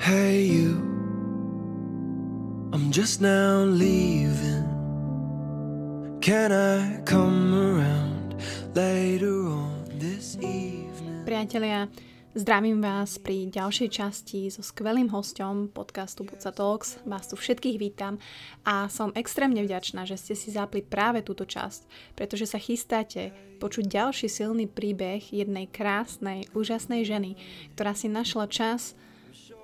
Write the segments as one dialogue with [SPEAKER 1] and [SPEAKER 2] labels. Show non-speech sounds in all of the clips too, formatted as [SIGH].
[SPEAKER 1] Hey you, I'm just now leaving. Can I come around later on this evening?
[SPEAKER 2] Priatelia, Zdravím vás pri ďalšej časti so skvelým hostom podcastu Buca Talks. Vás tu všetkých vítam a som extrémne vďačná, že ste si zapli práve túto časť, pretože sa chystáte počuť ďalší silný príbeh jednej krásnej, úžasnej ženy, ktorá si našla čas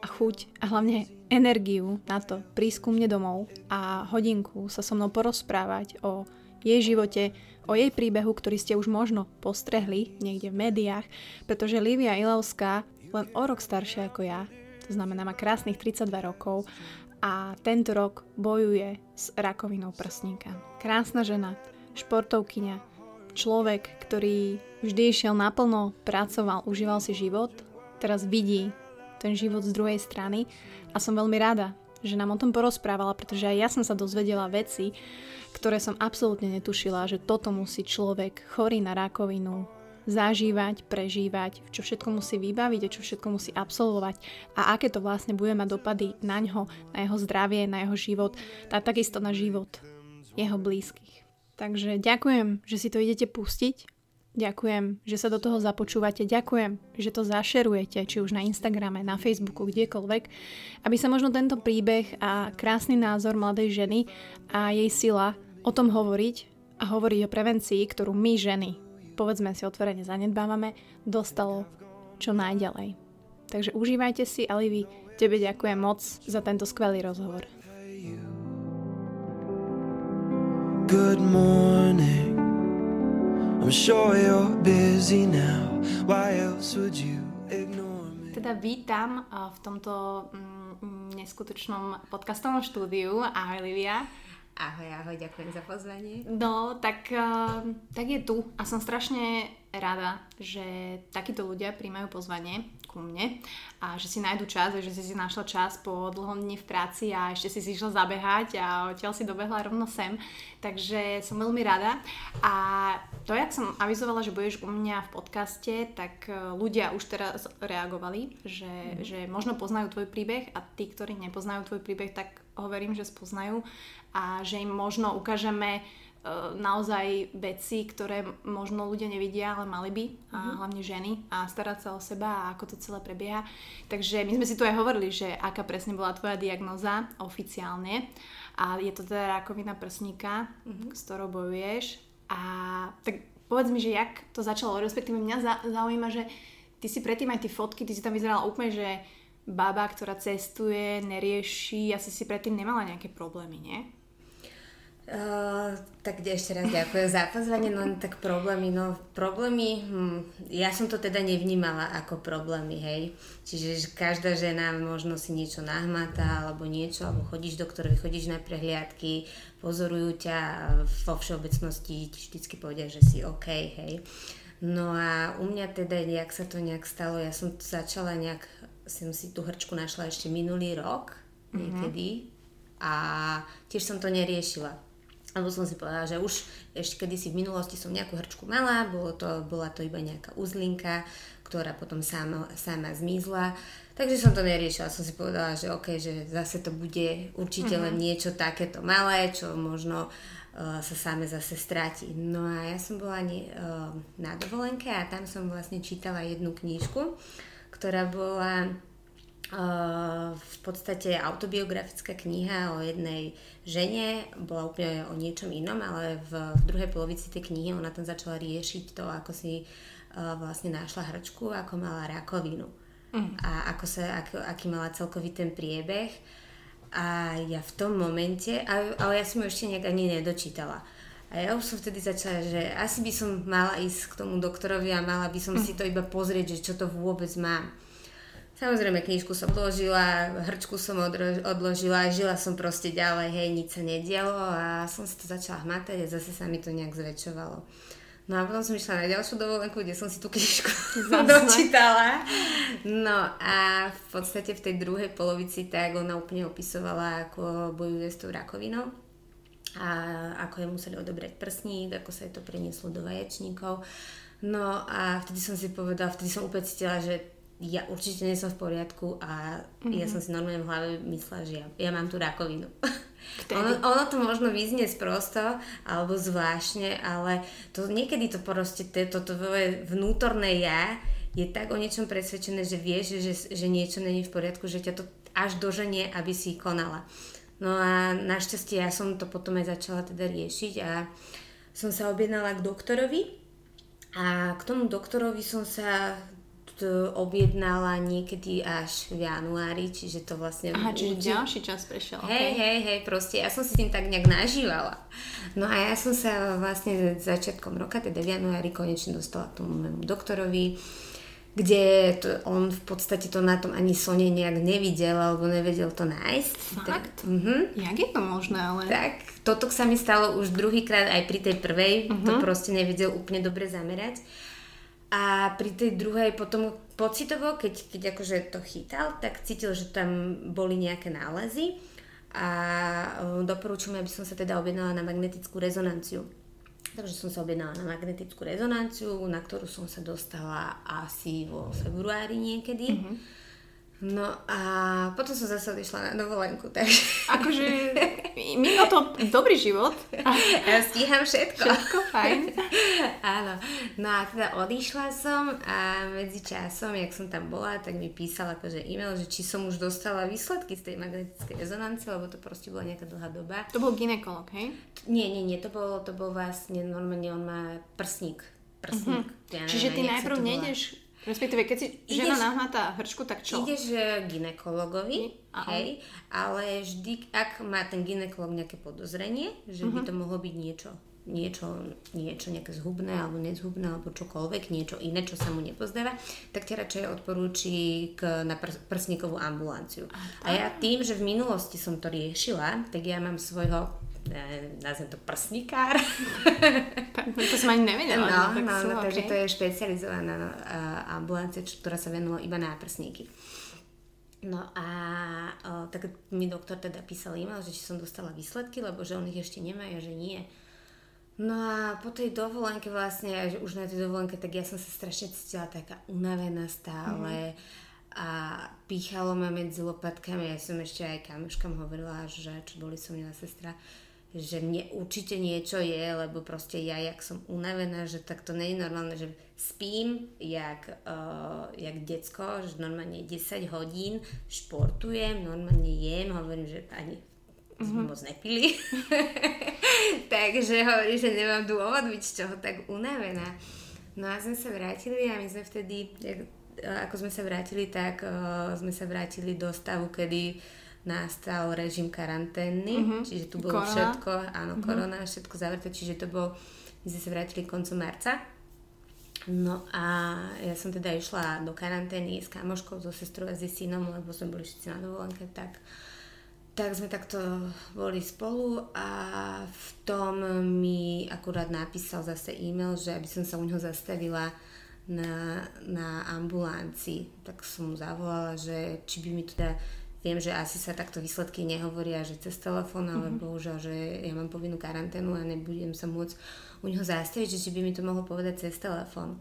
[SPEAKER 2] a chuť a hlavne energiu na to prísť ku mne domov a hodinku sa so mnou porozprávať o jej živote, o jej príbehu, ktorý ste už možno postrehli niekde v médiách, pretože Lívia Ilovská, len o rok staršia ako ja, to znamená má krásnych 32 rokov a tento rok bojuje s rakovinou prsníka. Krásna žena, športovkyňa, človek, ktorý vždy išiel naplno, pracoval, užíval si život, teraz vidí ten život z druhej strany a som veľmi rada, že nám o tom porozprávala, pretože aj ja som sa dozvedela veci, ktoré som absolútne netušila, že toto musí človek chorý na rakovinu zažívať, prežívať, čo všetko musí vybaviť a čo všetko musí absolvovať a aké to vlastne bude mať dopady na ňo, na jeho zdravie, na jeho život a takisto na život jeho blízkych. Takže ďakujem, že si to idete pustiť Ďakujem, že sa do toho započúvate. Ďakujem, že to zašerujete, či už na Instagrame, na Facebooku, kdekoľvek, aby sa možno tento príbeh a krásny názor mladej ženy a jej sila o tom hovoriť a hovoriť o prevencii, ktorú my ženy, povedzme si otvorene zanedbávame, dostalo čo najďalej. Takže užívajte si a Livi, tebe ďakujem moc za tento skvelý rozhovor.
[SPEAKER 1] Good morning. I'm sure you're busy now. Why else would you ignore me?
[SPEAKER 2] Teda vítam v tomto mm, neskutočnom podcastovom štúdiu. Ahoj Livia.
[SPEAKER 3] Ahoj, ahoj, ďakujem za pozvanie.
[SPEAKER 2] No, tak, tak je tu a som strašne rada, že takíto ľudia príjmajú pozvanie ku mne a že si nájdu čas a že si si našla čas po dlhom dni v práci a ešte si si išla zabehať a odtiaľ si dobehla rovno sem. Takže som veľmi rada. A to, jak som avizovala, že budeš u mňa v podcaste, tak e, ľudia už teraz reagovali, že, mm. že možno poznajú tvoj príbeh a tí, ktorí nepoznajú tvoj príbeh, tak hovorím, že spoznajú a že im možno ukážeme naozaj veci, ktoré možno ľudia nevidia, ale mali by, a mm-hmm. hlavne ženy, a starať sa o seba a ako to celé prebieha. Takže my sme si tu aj hovorili, že aká presne bola tvoja diagnoza oficiálne a je to teda rakovina prsníka, mm-hmm. s ktorou bojuješ. A tak povedz mi, že jak to začalo, respektíve mňa zaujíma, že ty si predtým aj tie fotky, ty si tam vyzerala úplne, že baba, ktorá cestuje, nerieši, asi si predtým nemala nejaké problémy, nie?
[SPEAKER 3] Uh, tak ešte raz ďakujem za pozvanie, no tak problémy, no problémy, hm, ja som to teda nevnímala ako problémy, hej. Čiže každá žena možno si niečo nahmatá alebo niečo, alebo chodíš do ktorej chodíš na prehliadky, pozorujú ťa vo všeobecnosti ti vždycky povedia, že si OK, hej. No a u mňa teda, jak sa to nejak stalo, ja som začala nejak, som si tú hrčku našla ešte minulý rok, mhm. niekedy, mm-hmm. a tiež som to neriešila lebo som si povedala, že už ešte kedysi v minulosti som nejakú hrčku mala, bolo to, bola to iba nejaká uzlinka, ktorá potom sama, sama zmizla. Takže som to neriešila, som si povedala, že OK, že zase to bude určite len niečo takéto malé, čo možno uh, sa same zase stráti. No a ja som bola nie, uh, na dovolenke a tam som vlastne čítala jednu knižku, ktorá bola v podstate autobiografická kniha o jednej žene, bola úplne o niečom inom, ale v, v druhej polovici tej knihy ona tam začala riešiť to, ako si uh, vlastne našla hrčku, ako mala rakovinu mm. a ako sa, ako, aký mala celkový ten priebeh. A ja v tom momente, ale ja som ju ešte nejak ani nedočítala. A ja už som vtedy začala, že asi by som mala ísť k tomu doktorovi a mala by som mm. si to iba pozrieť, že čo to vôbec mám. Samozrejme, knižku som odložila, hrčku som odložila, žila som proste ďalej, hej, nič sa nedialo a som si to začala hmatať a zase sa mi to nejak zväčšovalo. No a potom som išla na ďalšiu dovolenku, kde som si tú knižku [LAUGHS] [LAUGHS] dočítala. No a v podstate v tej druhej polovici tak ona úplne opisovala, ako bojuje s tou rakovinou a ako je museli odobrať prsník, ako sa je to prenieslo do vaječníkov. No a vtedy som si povedala, vtedy som úplne cítila, že ja určite nie som v poriadku a mm-hmm. ja som si normálne v hlave myslela, že ja, ja mám tú rakovinu. [LAUGHS] Ono, ono to možno vyznie sprosto alebo zvláštne, ale to niekedy to proste, to, to tvoje vnútorné ja je tak o niečom presvedčené, že vieš, že, že niečo není v poriadku, že ťa to až doženie, aby si konala. No a našťastie ja som to potom aj začala teda riešiť a som sa objednala k doktorovi a k tomu doktorovi som sa objednala niekedy až v januári, čiže to vlastne...
[SPEAKER 2] Aha, čiže už... ďalší čas prešiel.
[SPEAKER 3] Hej, okay. hej, hej, proste ja som si tým tak nejak nažívala. No a ja som sa vlastne začiatkom roka, teda v januári, konečne dostala k tomu môjmu doktorovi kde to, on v podstate to na tom ani Sone nejak nevidel alebo nevedel to nájsť.
[SPEAKER 2] Fakt? Tak, uh-huh. Jak je to možné? Ale...
[SPEAKER 3] Tak, toto sa mi stalo už druhýkrát aj pri tej prvej, uh-huh. to proste nevedel úplne dobre zamerať. A pri tej druhej potom pocitovo, keď, keď akože to chytal, tak cítil, že tam boli nejaké nálezy a e, doporúčam, aby som sa teda objednala na magnetickú rezonanciu. Takže som sa objednala na magnetickú rezonanciu, na ktorú som sa dostala asi vo februári niekedy. Mm-hmm. No a potom som zase odišla na dovolenku, takže...
[SPEAKER 2] Akože [LAUGHS] mimo to dobrý život.
[SPEAKER 3] Ja stíham všetko.
[SPEAKER 2] Všetko, fajn. [LAUGHS]
[SPEAKER 3] Áno. No a teda odišla som a medzi časom, jak som tam bola, tak mi písal akože e-mail, že či som už dostala výsledky z tej magnetickej rezonancie, lebo to proste bola nejaká dlhá doba.
[SPEAKER 2] To bol ginekolog, hej?
[SPEAKER 3] Nie, nie, nie, to bol, to bol vlastne normálne, on má prsník. Prsník. Uh-huh.
[SPEAKER 2] Ja Čiže ty najprv nejdeš Respektíve, keď si žena ideš, nahmatá hrčku, tak čo?
[SPEAKER 3] Ideš ginekologovi, Aha. hej, ale vždy, ak má ten ginekolog nejaké podozrenie, že uh-huh. by mhm. to mohlo byť niečo, niečo, niečo nejaké zhubné alebo nezhubné alebo čokoľvek, niečo iné, čo sa mu nepozdáva, tak ťa radšej odporúči k, na prs, prsníkovú ambulanciu. A, a ja tým, že v minulosti som to riešila, tak ja mám svojho nazvem to prsníkár.
[SPEAKER 2] to som ani nevedela.
[SPEAKER 3] No, no, no, no takže to je špecializovaná uh, ambulancia, ktorá sa venovala iba na prsníky. No a o, tak mi doktor teda písal e-mail, že či som dostala výsledky, lebo že on ich ešte nemá a že nie. No a po tej dovolenke vlastne, že už na tej dovolenke, tak ja som sa strašne cítila taká unavená stále. Mm-hmm a pýchalo ma medzi lopatkami. Ja som ešte aj kamoškám hovorila, že čo boli som mňa sestra, že mne určite niečo je, lebo proste ja, jak som unavená, že tak to nie je normálne, že spím jak, uh, jak decko, že normálne 10 hodín športujem, normálne jem, hovorím, že ani mm-hmm. moc nepili. [LAUGHS] Takže hovorím, že nemám dôvod byť z čoho tak unavená. No a sme sa vrátili a my sme vtedy, ako sme sa vrátili, tak uh, sme sa vrátili do stavu, kedy nastal režim karanténny, uh-huh. čiže tu bolo korona. všetko, áno, korona, všetko zavreté, čiže to bol, my sme sa vrátili koncom marca. No a ja som teda išla do karantény s kamoškou, so sestrou a s synom, lebo sme boli všetci na dovolenke, tak tak sme takto boli spolu a v tom mi akurát napísal zase e-mail, že aby som sa u neho zastavila na, na ambulancii. Tak som mu zavolala, že či by mi teda Viem, že asi sa takto výsledky nehovoria, že cez telefón, ale mm-hmm. bohužiaľ, že ja mám povinnú karanténu a nebudem sa môcť u neho zastaviť, že či by mi to mohol povedať cez telefón.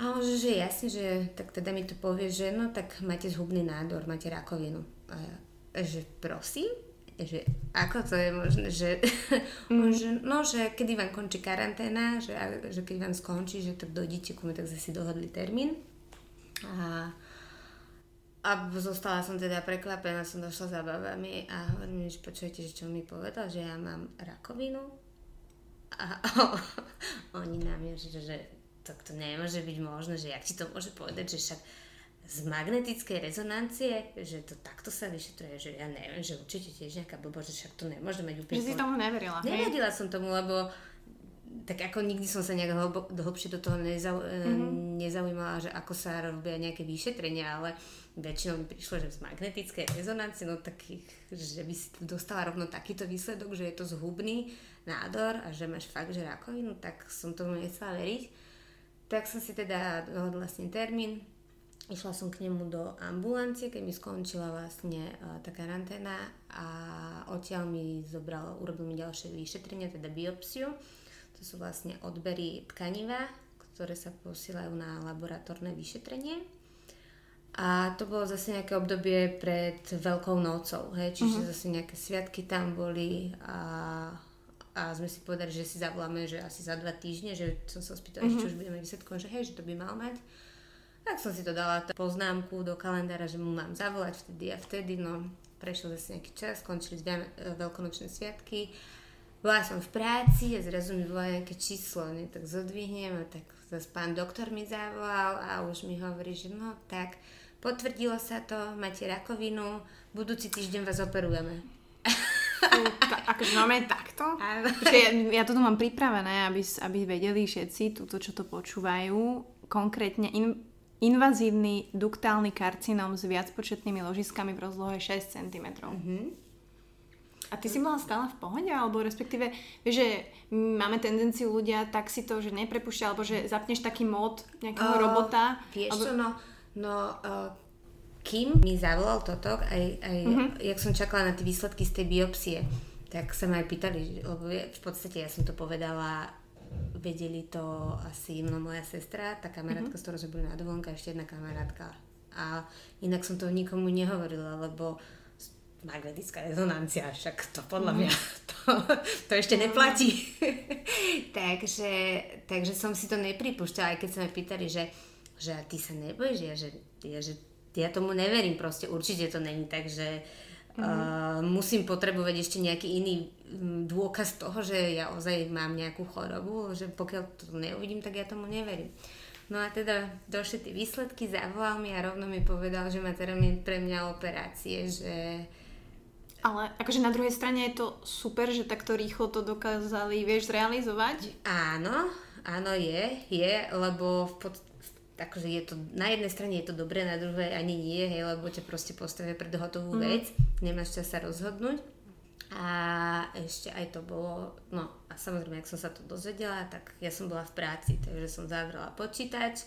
[SPEAKER 3] A on že, že jasne, že tak teda mi to povie, že no tak máte zhubný nádor, máte rakovinu. A ja, že prosím? Že ako to je možné, že, [LAUGHS] mm. že no, že kedy vám končí karanténa, že, že keď vám skončí, že tak dojdite ku tak sme si dohodli termín. A a zostala som teda prekvapená, som došla za babami a hovorím, že počujete, že čo mi povedal, že ja mám rakovinu. A oh, [LAUGHS] oni na mňa, že, že to, to nemôže byť možné, že jak ti to môže povedať, že však z magnetickej rezonancie, že to takto sa vyšetruje, že ja neviem, že určite tiež nejaká blbosť, že však to nemôže mať úplne...
[SPEAKER 2] Že si tomu neverila,
[SPEAKER 3] Neverila som tomu, lebo tak ako nikdy som sa nejak hlbo, hlbšie do toho nezau, mm-hmm. nezaujímala, že ako sa robia nejaké vyšetrenia, ale väčšinou mi prišlo, že z magnetickej rezonancie, no tak, že by si dostala rovno takýto výsledok, že je to zhubný nádor a že máš fakt, že rakovinu, tak som tomu nechcela veriť. Tak som si teda dohodla vlastne termín, išla som k nemu do ambulancie, keď mi skončila vlastne uh, tá karanténa a odtiaľ mi zobral, urobil mi ďalšie vyšetrenie, teda biopsiu. To sú vlastne odbery tkaniva, ktoré sa posielajú na laboratórne vyšetrenie A to bolo zase nejaké obdobie pred Veľkou nocou, hej, čiže uh-huh. zase nejaké sviatky tam boli a, a sme si povedali, že si zavoláme, že asi za dva týždne, že som sa spýtala, uh-huh. či už budeme výsledkom, že hej, že to by mal mať. Tak som si to dala poznámku do kalendára, že mu mám zavolať vtedy a vtedy, no prešiel zase nejaký čas, skončili dve veľkonočné sviatky. Bola som v práci a zrazu mi volá nejaké číslo, ne, tak zodvihnem a tak zase pán doktor mi zavolal a už mi hovorí, že no tak potvrdilo sa to, máte rakovinu, budúci týždeň vás operujeme.
[SPEAKER 2] Ta, akože máme takto? [LAUGHS] Ja, ja toto mám pripravené, aby, aby vedeli všetci, túto, čo to počúvajú, konkrétne in, invazívny duktálny karcinom s viacpočetnými ložiskami v rozlohe 6 cm. Mm-hmm. A ty si bola stále v pohode? Alebo respektíve, vieš, že máme tendenciu ľudia tak si to, že neprepušťa, alebo že zapneš taký mód nejakého uh, robota.
[SPEAKER 3] Vieš
[SPEAKER 2] alebo...
[SPEAKER 3] čo, no, No, uh, kým mi zavolal toto, aj, aj mm-hmm. jak som čakala na tie výsledky z tej biopsie, tak sa ma aj pýtali, lebo v podstate ja som to povedala, vedeli to asi no, moja sestra, tá kamarátka, mm-hmm. s ktorou sme boli na dovolenka, ešte jedna kamarátka. A inak som to nikomu nehovorila, lebo magnetická rezonancia, však to podľa mm. mňa [LAUGHS] to, to ešte neplatí. [LAUGHS] takže, takže som si to nepripúšťala, aj keď sa ma pýtali, že že ty sa nebojíš, ja, že, ja, že ja tomu neverím proste, určite to není tak, že mm-hmm. uh, musím potrebovať ešte nejaký iný um, dôkaz toho, že ja ozaj mám nejakú chorobu, že pokiaľ to neuvidím, tak ja tomu neverím. No a teda došli tie výsledky, zavolal mi a rovno mi povedal, že má teda pre mňa operácie, že...
[SPEAKER 2] Ale akože na druhej strane je to super, že takto rýchlo to dokázali, vieš, zrealizovať?
[SPEAKER 3] Áno, áno je, je, lebo v pod, akože je to, na jednej strane je to dobré, na druhej ani nie, hej, lebo ťa proste postavia pred hotovú mm. vec, nemáš čas sa rozhodnúť. A ešte aj to bolo, no a samozrejme, ak som sa to dozvedela, tak ja som bola v práci, takže som zavrela počítač,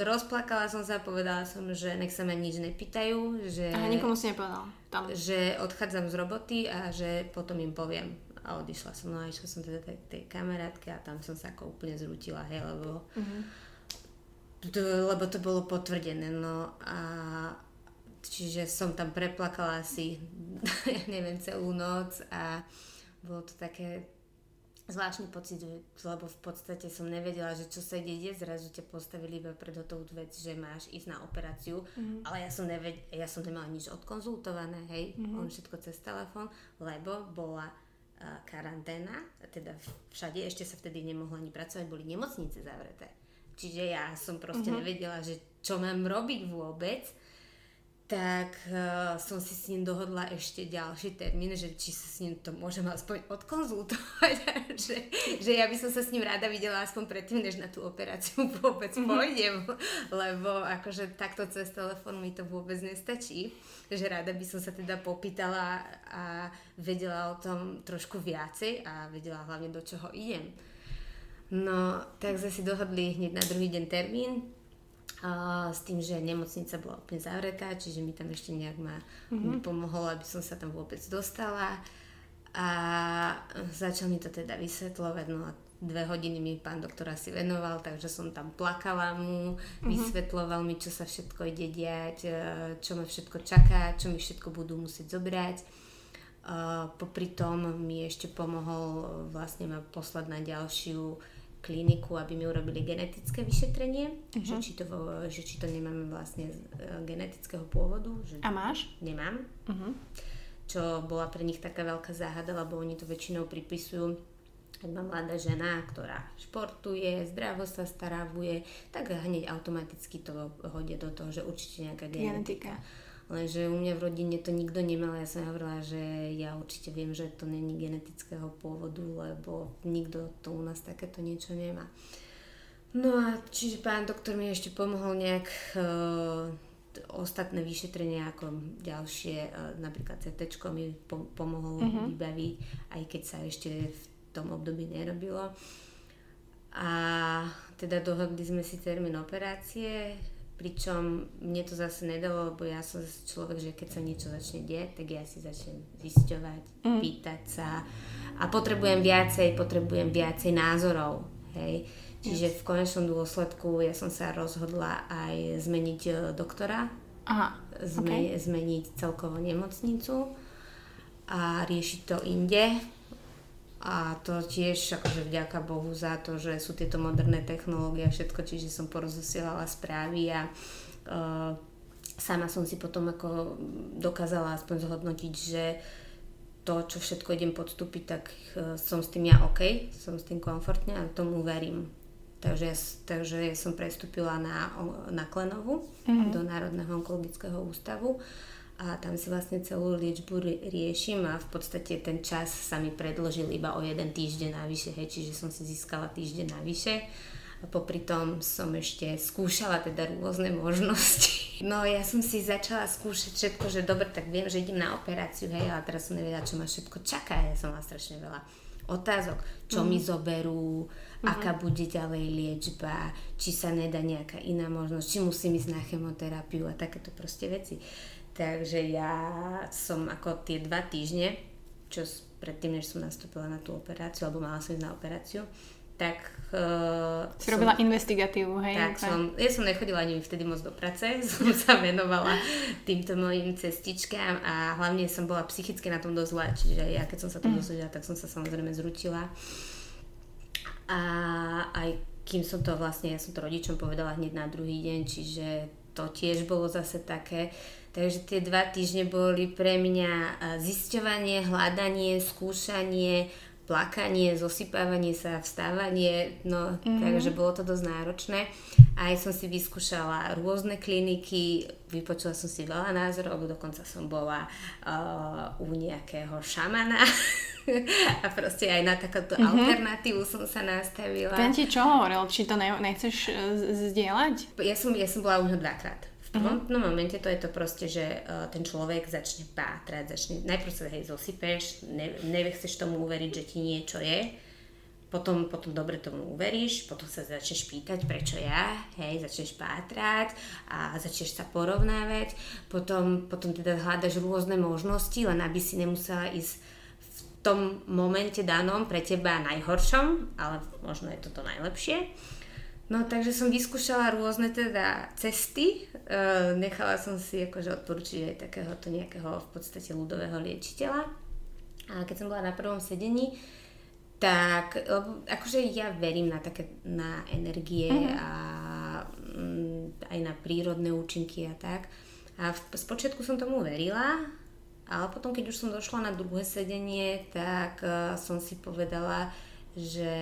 [SPEAKER 3] rozplakala som sa, povedala som, že nech sa ma nič nepýtajú, že...
[SPEAKER 2] A nikomu si nepovedala?
[SPEAKER 3] Tam. Že odchádzam z roboty a že potom im poviem. A odišla som, no a išla som teda tej, tej kamarátke a tam som sa ako úplne zrútila, hej, lebo... Mm-hmm lebo to bolo potvrdené, no a čiže som tam preplakala asi, [LAUGHS] ja neviem, celú noc a bolo to také zvláštny pocit, lebo v podstate som nevedela, že čo sa ide deť, zrazu ťa postavili iba pred hotovú vec, že máš ísť na operáciu, mm-hmm. ale ja som, neved, ja som nemala nič odkonzultované, hej, mm-hmm. on všetko cez telefón, lebo bola uh, karanténa, teda všade ešte sa vtedy nemohla ani pracovať, boli nemocnice zavreté. Čiže ja som proste uh-huh. nevedela, že čo mám robiť vôbec. Tak uh, som si s ním dohodla ešte ďalší termín, že či sa s ním to môžem aspoň odkonzultovať. [LAUGHS] že, že ja by som sa s ním rada videla aspoň predtým, než na tú operáciu [LAUGHS] vôbec uh-huh. pôjdem. Lebo akože takto cez telefón mi to vôbec nestačí. Že rada by som sa teda popýtala a vedela o tom trošku viacej a vedela hlavne do čoho idem. No, tak sme si dohodli hneď na druhý deň termín s tým, že nemocnica bola úplne zavretá, čiže mi tam ešte nejak ma mm-hmm. pomohlo, aby som sa tam vôbec dostala. A začal mi to teda vysvetľovať, no a dve hodiny mi pán doktor asi venoval, takže som tam plakala mu, mm-hmm. vysvetloval mi, čo sa všetko ide diať, e, čo ma všetko čaká, čo mi všetko budú musieť zobrať. Uh, popri tom mi ešte pomohol vlastne ma poslať na ďalšiu kliniku, aby mi urobili genetické vyšetrenie, uh-huh. že, či to, že či to nemáme vlastne z uh, genetického pôvodu. Že
[SPEAKER 2] A máš?
[SPEAKER 3] Nemám. Uh-huh. Čo bola pre nich taká veľká záhada, lebo oni to väčšinou pripisujú ak má mladá žena, ktorá športuje, zdravo sa staravuje, tak hneď automaticky to hodia do toho, že určite nejaká genetika. genetika lenže u mňa v rodine to nikto nemal. Ja som hovorila, že ja určite viem, že to není genetického pôvodu, lebo nikto to u nás takéto niečo nemá. No a čiže pán doktor mi ešte pomohol nejak uh, ostatné vyšetrenia ako ďalšie, uh, napríklad CT mi po- pomohol uh-huh. vybaviť, aj keď sa ešte v tom období nerobilo. A teda dohodli sme si termín operácie, Pričom mne to zase nedalo, lebo ja som človek, že keď sa niečo začne deť, tak ja si začnem zisťovať, mm. pýtať sa a potrebujem viacej, potrebujem viacej názorov, hej. Čiže v konečnom dôsledku ja som sa rozhodla aj zmeniť e, doktora,
[SPEAKER 2] Aha,
[SPEAKER 3] zme,
[SPEAKER 2] okay.
[SPEAKER 3] zmeniť celkovo nemocnicu a riešiť to inde. A to tiež akože vďaka Bohu za to, že sú tieto moderné technológie a všetko, čiže som porozosielala správy a uh, sama som si potom ako dokázala aspoň zhodnotiť, že to, čo všetko idem podstúpiť, tak uh, som s tým ja OK, som s tým komfortne a tomu verím. Takže takže som prestúpila na, na Klenovu mm-hmm. do Národného onkologického ústavu a tam si vlastne celú liečbu riešim a v podstate ten čas sa mi predložil iba o jeden týždeň navyše, hej, čiže som si získala týždeň navyše. A popri tom som ešte skúšala teda rôzne možnosti. [LAUGHS] No ja som si začala skúšať všetko, že dobre, tak viem, že idem na operáciu, hej, ale teraz som nevedela, čo ma všetko čaká. Ja som mala strašne veľa otázok, čo mm. mi zoberú, mm-hmm. aká bude ďalej liečba, či sa nedá nejaká iná možnosť, či musím ísť na chemoterapiu a takéto proste veci. Takže ja som ako tie dva týždne, čo predtým, než som nastúpila na tú operáciu, alebo mala som ísť na operáciu, tak... Uh,
[SPEAKER 2] si som, robila investigatívu, hej?
[SPEAKER 3] Tak, som, ja som nechodila ani vtedy moc do práce, [LAUGHS] som sa venovala týmto mojim cestičkám a hlavne som bola psychicky na tom dosť zlá, čiže ja keď som sa to mm. dozvedela, tak som sa samozrejme zrutila. A aj kým som to vlastne, ja som to rodičom povedala hneď na druhý deň, čiže to tiež bolo zase také, Takže tie dva týždne boli pre mňa zisťovanie, hľadanie, skúšanie, plakanie, zosypávanie sa, vstávanie, no mm-hmm. takže bolo to dosť náročné. Aj som si vyskúšala rôzne kliniky, vypočula som si veľa názorov, dokonca som bola uh, u nejakého šamana [LAUGHS] a proste aj na takáto mm-hmm. alternatívu som sa nastavila.
[SPEAKER 2] Ten ti čo hovoril? Či to ne, nechceš e, zdieľať?
[SPEAKER 3] Ja som, ja som bola u neho dvakrát prvom uh-huh. momente to je to proste, že uh, ten človek začne pátrať, začne, najprv sa hej zosypeš, ne, nechceš tomu uveriť, že ti niečo je, potom, potom dobre tomu uveríš, potom sa začneš pýtať, prečo ja, hej, začneš pátrať a začneš sa porovnávať, potom, potom teda hľadaš rôzne možnosti, len aby si nemusela ísť v tom momente danom pre teba najhoršom, ale možno je to to najlepšie. No takže som vyskúšala rôzne teda cesty, e, nechala som si akože odporúčiť aj takéhoto nejakého v podstate ľudového liečiteľa. A keď som bola na prvom sedení, tak akože ja verím na také na energie uh-huh. a mm, aj na prírodné účinky a tak. A v, spočiatku som tomu verila, ale potom keď už som došla na druhé sedenie, tak uh, som si povedala, že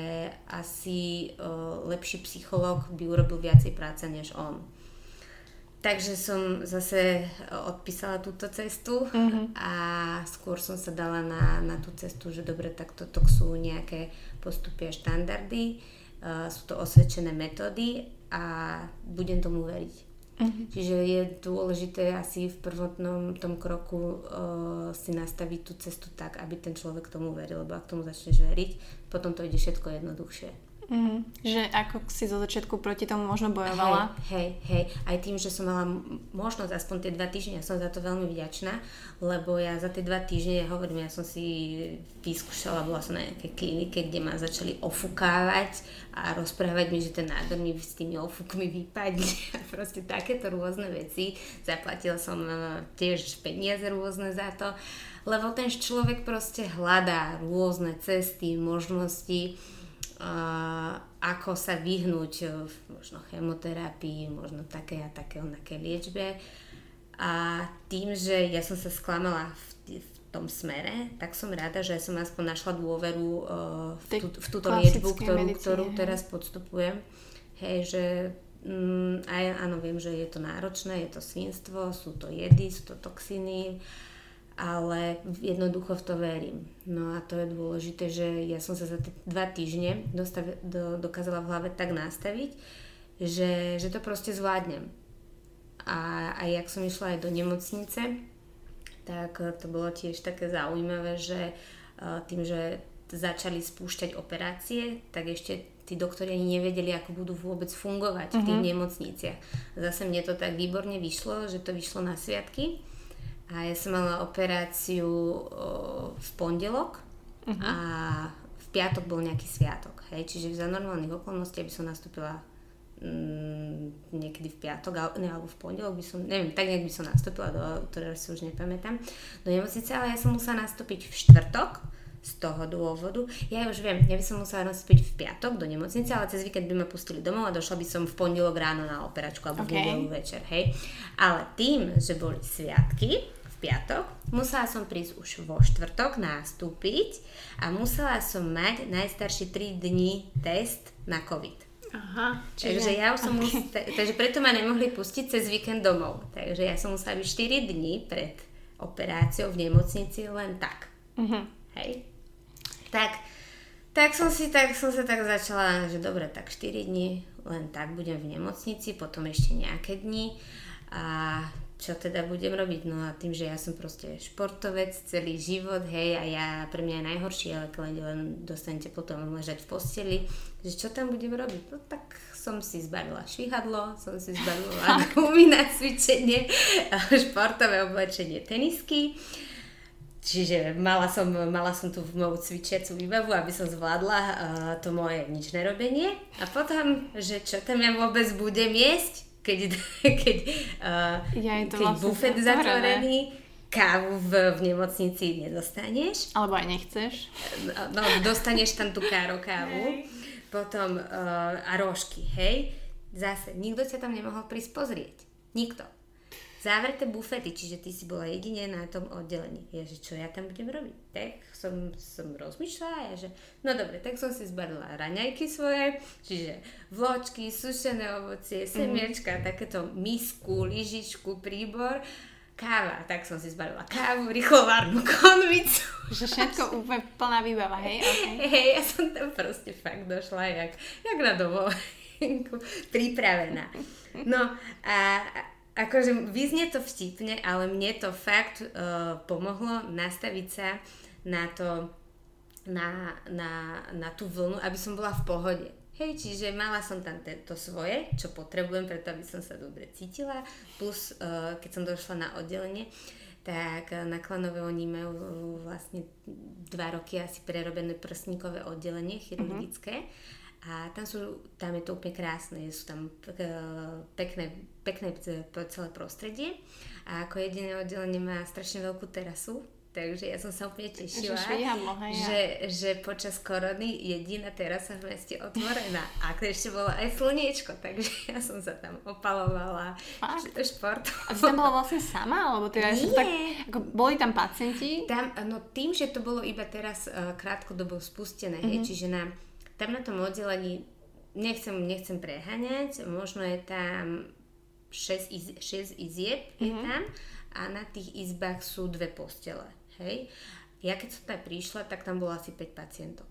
[SPEAKER 3] asi uh, lepší psychológ by urobil viacej práce než on. Takže som zase odpísala túto cestu mm-hmm. a skôr som sa dala na, na tú cestu, že dobre, tak toto sú nejaké postupy a štandardy, uh, sú to osvedčené metódy a budem tomu veriť. Uh-huh. Čiže je dôležité asi v prvotnom tom kroku uh, si nastaviť tú cestu tak, aby ten človek tomu veril, lebo ak tomu začneš veriť, potom to ide všetko jednoduchšie.
[SPEAKER 2] Mm, že ako si zo začiatku proti tomu možno bojovala.
[SPEAKER 3] Hej, hej, hej. Aj tým, že som mala možnosť aspoň tie dva týždne, ja som za to veľmi vďačná, lebo ja za tie dva týždne, ja hovorím, ja som si vyskúšala, bola som na nejakej klinike, kde ma začali ofukávať a rozprávať mi, že ten nádor mi s tými ofúkmi vypadne a proste takéto rôzne veci. Zaplatila som e, tiež peniaze rôzne za to, lebo ten človek proste hľadá rôzne cesty, možnosti, ako sa vyhnúť e, možno chemoterapii, možno také a také onaké liečbe. A tým, že ja som sa sklamala v, v tom smere, tak som rada, že som aspoň našla dôveru uh, v, tú, v túto liečbu, ktorú, medicíne, ktorú teraz podstupujem. Hej, že mm, aj, áno, viem, že je to náročné, je to svinstvo, sú to jedy, sú to toxiny, ale jednoducho v to verím. No a to je dôležité, že ja som sa za tie dva týždne dostav, do, dokázala v hlave tak nastaviť, že, že to proste zvládnem. A aj jak som išla aj do nemocnice, tak to bolo tiež také zaujímavé, že tým, že začali spúšťať operácie, tak ešte tí doktori ani nevedeli, ako budú vôbec fungovať uh-huh. v tých mhm. nemocniciach. Zase mne to tak výborne vyšlo, že to vyšlo na sviatky a ja som mala operáciu o, v pondelok uh-huh. a v piatok bol nejaký sviatok, hej, čiže za normálnych okolností, aby som nastúpila mm, niekedy v piatok, ale, ne, alebo v pondelok by som, neviem, tak nejak by som nastúpila, do, ktoré si už nepamätám, do nemocnice, ale ja som musela nastúpiť v štvrtok, z toho dôvodu. Ja už viem, ja by som musela nastúpiť v piatok do nemocnice, ale cez víkend by ma pustili domov a došla by som v pondelok ráno na operačku alebo okay. v nedelu večer, hej. Ale tým, že boli sviatky, piatok, musela som prísť už vo štvrtok nastúpiť a musela som mať najstarší 3 dní test na COVID.
[SPEAKER 2] Aha,
[SPEAKER 3] čiže... Takže ja už som okay. musela, takže preto ma nemohli pustiť cez víkend domov. Takže ja som musela byť 4 dní pred operáciou v nemocnici len tak. Uh-huh. Hej. Tak, tak som si tak, som sa tak začala, že dobre, tak 4 dní len tak budem v nemocnici, potom ešte nejaké dni a čo teda budem robiť. No a tým, že ja som proste športovec celý život, hej, a ja, pre mňa je najhoršie, ale keď len dostanete potom ležať v posteli, že čo tam budem robiť? No tak som si zbalila švihadlo, som si zbalila gumy na cvičenie, športové oblečenie, tenisky. Čiže mala som, mala som tu moju cvičiacu výbavu, aby som zvládla uh, to moje nič nerobenie. A potom, že čo tam ja vôbec budem jesť, keď, [LAUGHS] keď, uh, ja keď vlastne bufet zatvorený, kávu v, v nemocnici nedostaneš.
[SPEAKER 2] Alebo aj nechceš.
[SPEAKER 3] No, dostaneš tam tú káro kávu. Hej. Potom uh, a rožky, hej. Zase, nikto ťa tam nemohol prísť pozrieť. Nikto. Zavreté bufety, čiže ty si bola jedine na tom oddelení. Ja, že čo ja tam budem robiť? Tak som, som rozmýšľala, ja, že no dobre, tak som si zbalila raňajky svoje, čiže vločky, sušené ovocie, mhm. semiečka, mm-hmm. takéto misku, lyžičku, príbor, káva, tak som si zbalila kávu, rýchlovárnu [LAUGHS] konvicu.
[SPEAKER 2] Že všetko úplne plná výbava, hej? Okay. [LAUGHS]
[SPEAKER 3] Hej, ja som tam proste fakt došla jak, jak na dovolenku, pripravená. No a akože vyznie to vtipne, ale mne to fakt uh, pomohlo nastaviť sa na to, na, na, na tú vlnu, aby som bola v pohode. Hej, čiže mala som tam to svoje, čo potrebujem, preto aby som sa dobre cítila, plus uh, keď som došla na oddelenie, tak na Klanove oni majú vlastne dva roky asi prerobené prsníkové oddelenie chirurgické. Mm-hmm a tam, sú, tam je to úplne krásne, sú tam e, pekné, pekné celé prostredie a ako jediné oddelenie má strašne veľkú terasu, takže ja som sa úplne tešila, že, že počas korony jediná terasa v meste otvorená a ešte bolo aj slniečko, takže ja som sa tam opalovala Fakt? šport.
[SPEAKER 2] A ty tam bola vlastne sama? Alebo teda Nie. Tak, ako, boli tam pacienti?
[SPEAKER 3] Tam, no tým, že to bolo iba teraz uh, krátkodobo spustené, mm-hmm. hej, mhm. čiže na tam na tom oddelení nechcem, nechcem preháňať, možno je tam 6, iz, 6 izieb mm-hmm. je mhm. tam a na tých izbách sú dve postele, hej. Ja keď som tam prišla, tak tam bolo asi 5 pacientok.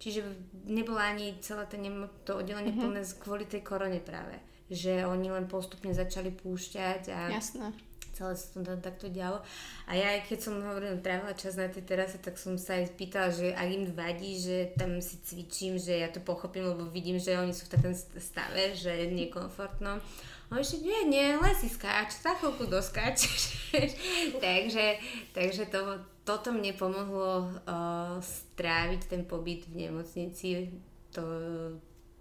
[SPEAKER 3] Čiže nebola ani celé to, to oddelenie mm-hmm. plné kvôli tej korone práve. Že oni len postupne začali púšťať a...
[SPEAKER 2] Jasné
[SPEAKER 3] celé sa to takto dialo. A ja keď som hovorila, trávila čas na tej terase, tak som sa aj spýtala, že ak im vadí, že tam si cvičím, že ja to pochopím, lebo vidím, že oni sú v takom stave, že je nekomfortno. A ešte nie, nie, len si skáč, za chvíľku doskáčeš. [LAUGHS] takže, takže to, toto mne pomohlo uh, stráviť ten pobyt v nemocnici, to,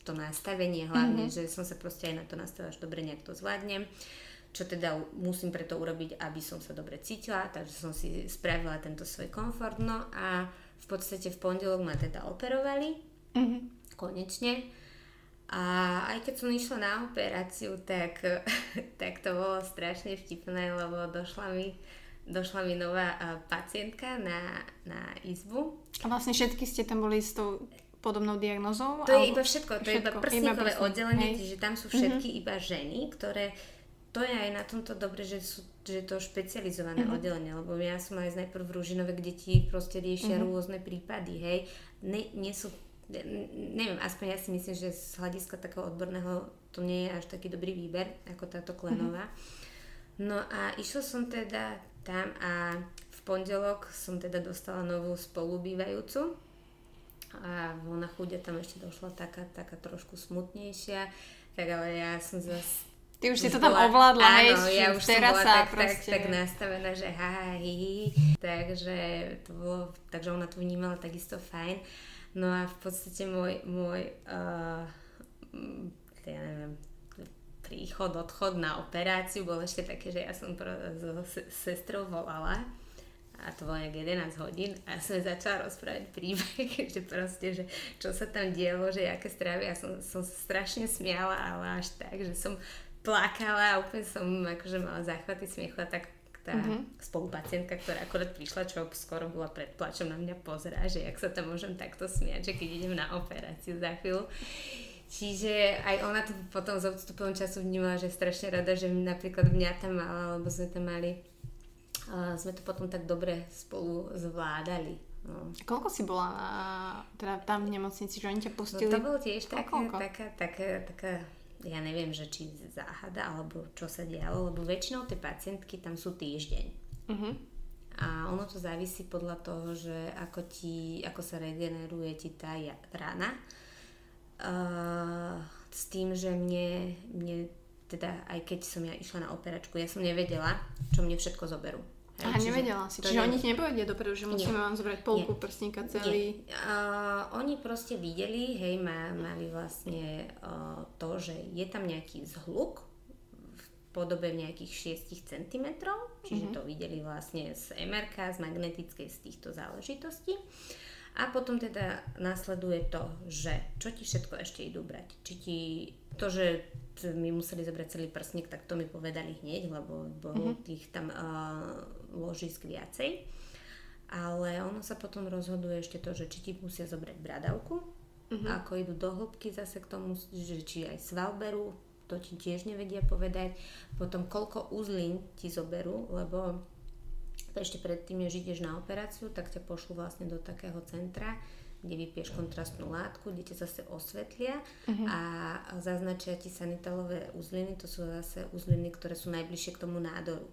[SPEAKER 3] to nastavenie hlavne, mm-hmm. že som sa proste aj na to nastavila, že dobre, nejak to zvládnem. Čo teda musím preto urobiť, aby som sa dobre cítila, takže som si spravila tento svoj komfort. No a v podstate v pondelok ma teda operovali, mm-hmm. konečne. A aj keď som išla na operáciu, tak, [LAUGHS] tak to bolo strašne vtipné, lebo došla mi, došla mi nová pacientka na, na izbu.
[SPEAKER 2] A vlastne všetky ste tam boli s tou podobnou diagnozou?
[SPEAKER 3] To alebo... je iba všetko, to všetko, je iba prsníkové oddelenie, čiže tam sú všetky mm-hmm. iba ženy, ktoré to je aj na tomto dobre, že sú že to špecializované mm-hmm. oddelenie, lebo ja som aj najprv v Ružinove, kde ti proste riešia mm-hmm. rôzne prípady, hej. Ne, nie sú, neviem, aspoň ja si myslím, že z hľadiska takého odborného to nie je až taký dobrý výber, ako táto Klenová. Mm-hmm. No a išla som teda tam a v pondelok som teda dostala novú spolubývajúcu a ona chudia tam ešte došla taká, taká trošku smutnejšia, tak ale ja som zase
[SPEAKER 2] Ty už si to tam bola, ovládla,
[SPEAKER 3] hej, áno, ja už som bola tak, tak, tak nastavená, že ha, hi, takže to bolo, takže ona to vnímala takisto fajn. No a v podstate môj, môj uh, ja neviem, príchod, odchod na operáciu bol ešte také, že ja som pro, so sestrou volala a to bolo nejak 11 hodín a ja som začala rozprávať príbeh, [LAUGHS] že proste, že čo sa tam dielo, že aké stravy, ja som, som strašne smiala, ale až tak, že som plakala a úplne som akože mala záchvaty smiechu tak tá mm-hmm. spolupacientka, ktorá akorát prišla, čo skoro bola pred plačom, na mňa pozerá, že jak sa tam môžem takto smiať, že keď idem na operáciu za chvíľu. Čiže aj ona to potom z odstupom času vnímala, že je strašne rada, že napríklad mňa tam mala, lebo sme tam mali uh, sme to potom tak dobre spolu zvládali. No.
[SPEAKER 2] Koľko si bola na, teda tam v nemocnici, že oni ťa pustili? No
[SPEAKER 3] to bolo tiež také, taká, taká, taká, ja neviem, že či záhada, alebo čo sa dialo, lebo väčšinou tie pacientky tam sú týždeň. Uh-huh. A ono to závisí podľa toho, že ako, ti, ako sa regeneruje ti tá rána Uh, s tým, že mne, mne teda aj keď som ja išla na operačku, ja som nevedela, čo mne všetko zoberú.
[SPEAKER 2] Aha, nevedela si. Čiže oni ti nepovedia dopredu, že musíme nie. vám zobrať polku nie. prsníka celý.
[SPEAKER 3] Nie. Uh, oni proste videli, hej, má, mali vlastne uh, to, že je tam nejaký zhluk v podobe nejakých 6 cm, čiže uh-huh. to videli vlastne z MRK, z magnetickej z týchto záležitostí. A potom teda následuje to, že čo ti všetko ešte idú brať. Či ti to, že my museli zobrať celý prsník, tak to mi povedali hneď, lebo bolo mm-hmm. tých tam uh, ložisk viacej. Ale ono sa potom rozhoduje ešte to, že či ti musia zobrať bradavku, mm-hmm. ako idú do hĺbky zase k tomu, že či aj sval berú, to ti tiež nevedia povedať. Potom koľko uzlín ti zoberú, lebo ešte predtým, než ideš na operáciu, tak ťa pošlu vlastne do takého centra, kde vypieš kontrastnú látku, kde ťa zase osvetlia uh-huh. a zaznačia ti sanitalové uzliny, to sú zase uzliny, ktoré sú najbližšie k tomu nádoru.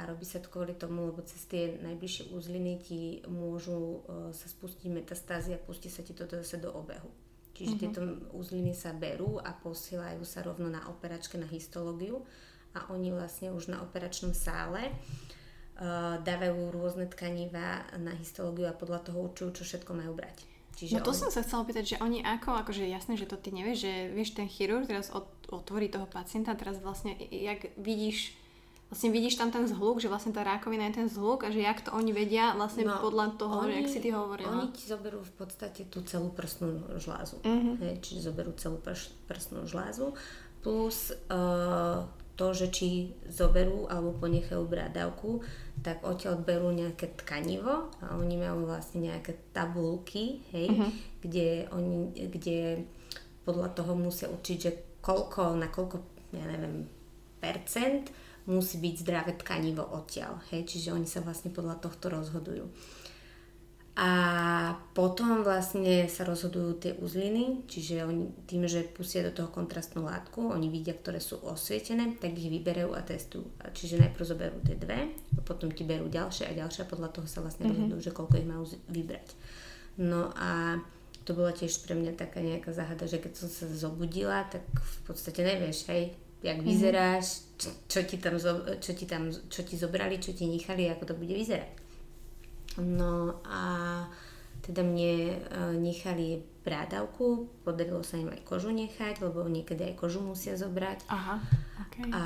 [SPEAKER 3] A robí sa to kvôli tomu, lebo cez tie najbližšie uzliny ti môžu uh, sa spustiť metastázy a pustí sa ti to zase do obehu. Čiže uh-huh. tieto uzliny sa berú a posielajú sa rovno na operačke na histológiu a oni vlastne už na operačnom sále uh, dávajú rôzne tkaniva na histológiu a podľa toho určujú, čo všetko majú brať.
[SPEAKER 2] Čiže no to oni... som sa chcela pýtať, že oni ako, akože jasné, že to ty nevieš, že vieš, ten chirurg teraz otvorí toho pacienta, teraz vlastne, jak vidíš, vlastne vidíš tam ten zhluk, že vlastne tá rákovina je ten zhluk a že jak to oni vedia vlastne no, podľa toho, oni, jak si ty hovorila.
[SPEAKER 3] Oni ti zoberú v podstate tú celú prstnú žlázu. Uh-huh. Hej, čiže zoberú celú prš, prstnú žlázu plus uh, to, že či zoberú alebo ponechajú brádavku, tak odtiaľ berú nejaké tkanivo a oni majú vlastne nejaké tabulky, hej, uh-huh. kde, oni, kde podľa toho musia určiť, že koľko, na koľko, ja neviem, percent musí byť zdravé tkanivo odtiaľ, hej, čiže oni sa vlastne podľa tohto rozhodujú. A potom vlastne sa rozhodujú tie uzliny, čiže oni tým, že pustia do toho kontrastnú látku, oni vidia, ktoré sú osvietené, tak ich vyberajú a testujú. Čiže najprv zoberú tie dve, potom ti berú ďalšie a ďalšie a podľa toho sa vlastne mm-hmm. rozhodujú, že koľko ich majú vybrať. No a to bola tiež pre mňa taká nejaká záhada, že keď som sa zobudila, tak v podstate nevieš, hej, jak mhm. vyzeráš, čo, čo, ti tam, čo, ti tam, čo ti zobrali, čo ti nechali, ako to bude vyzerať. No a teda mne e, nechali brádavku, podarilo sa im aj kožu nechať, lebo niekedy aj kožu musia zobrať.
[SPEAKER 2] Aha, okay.
[SPEAKER 3] A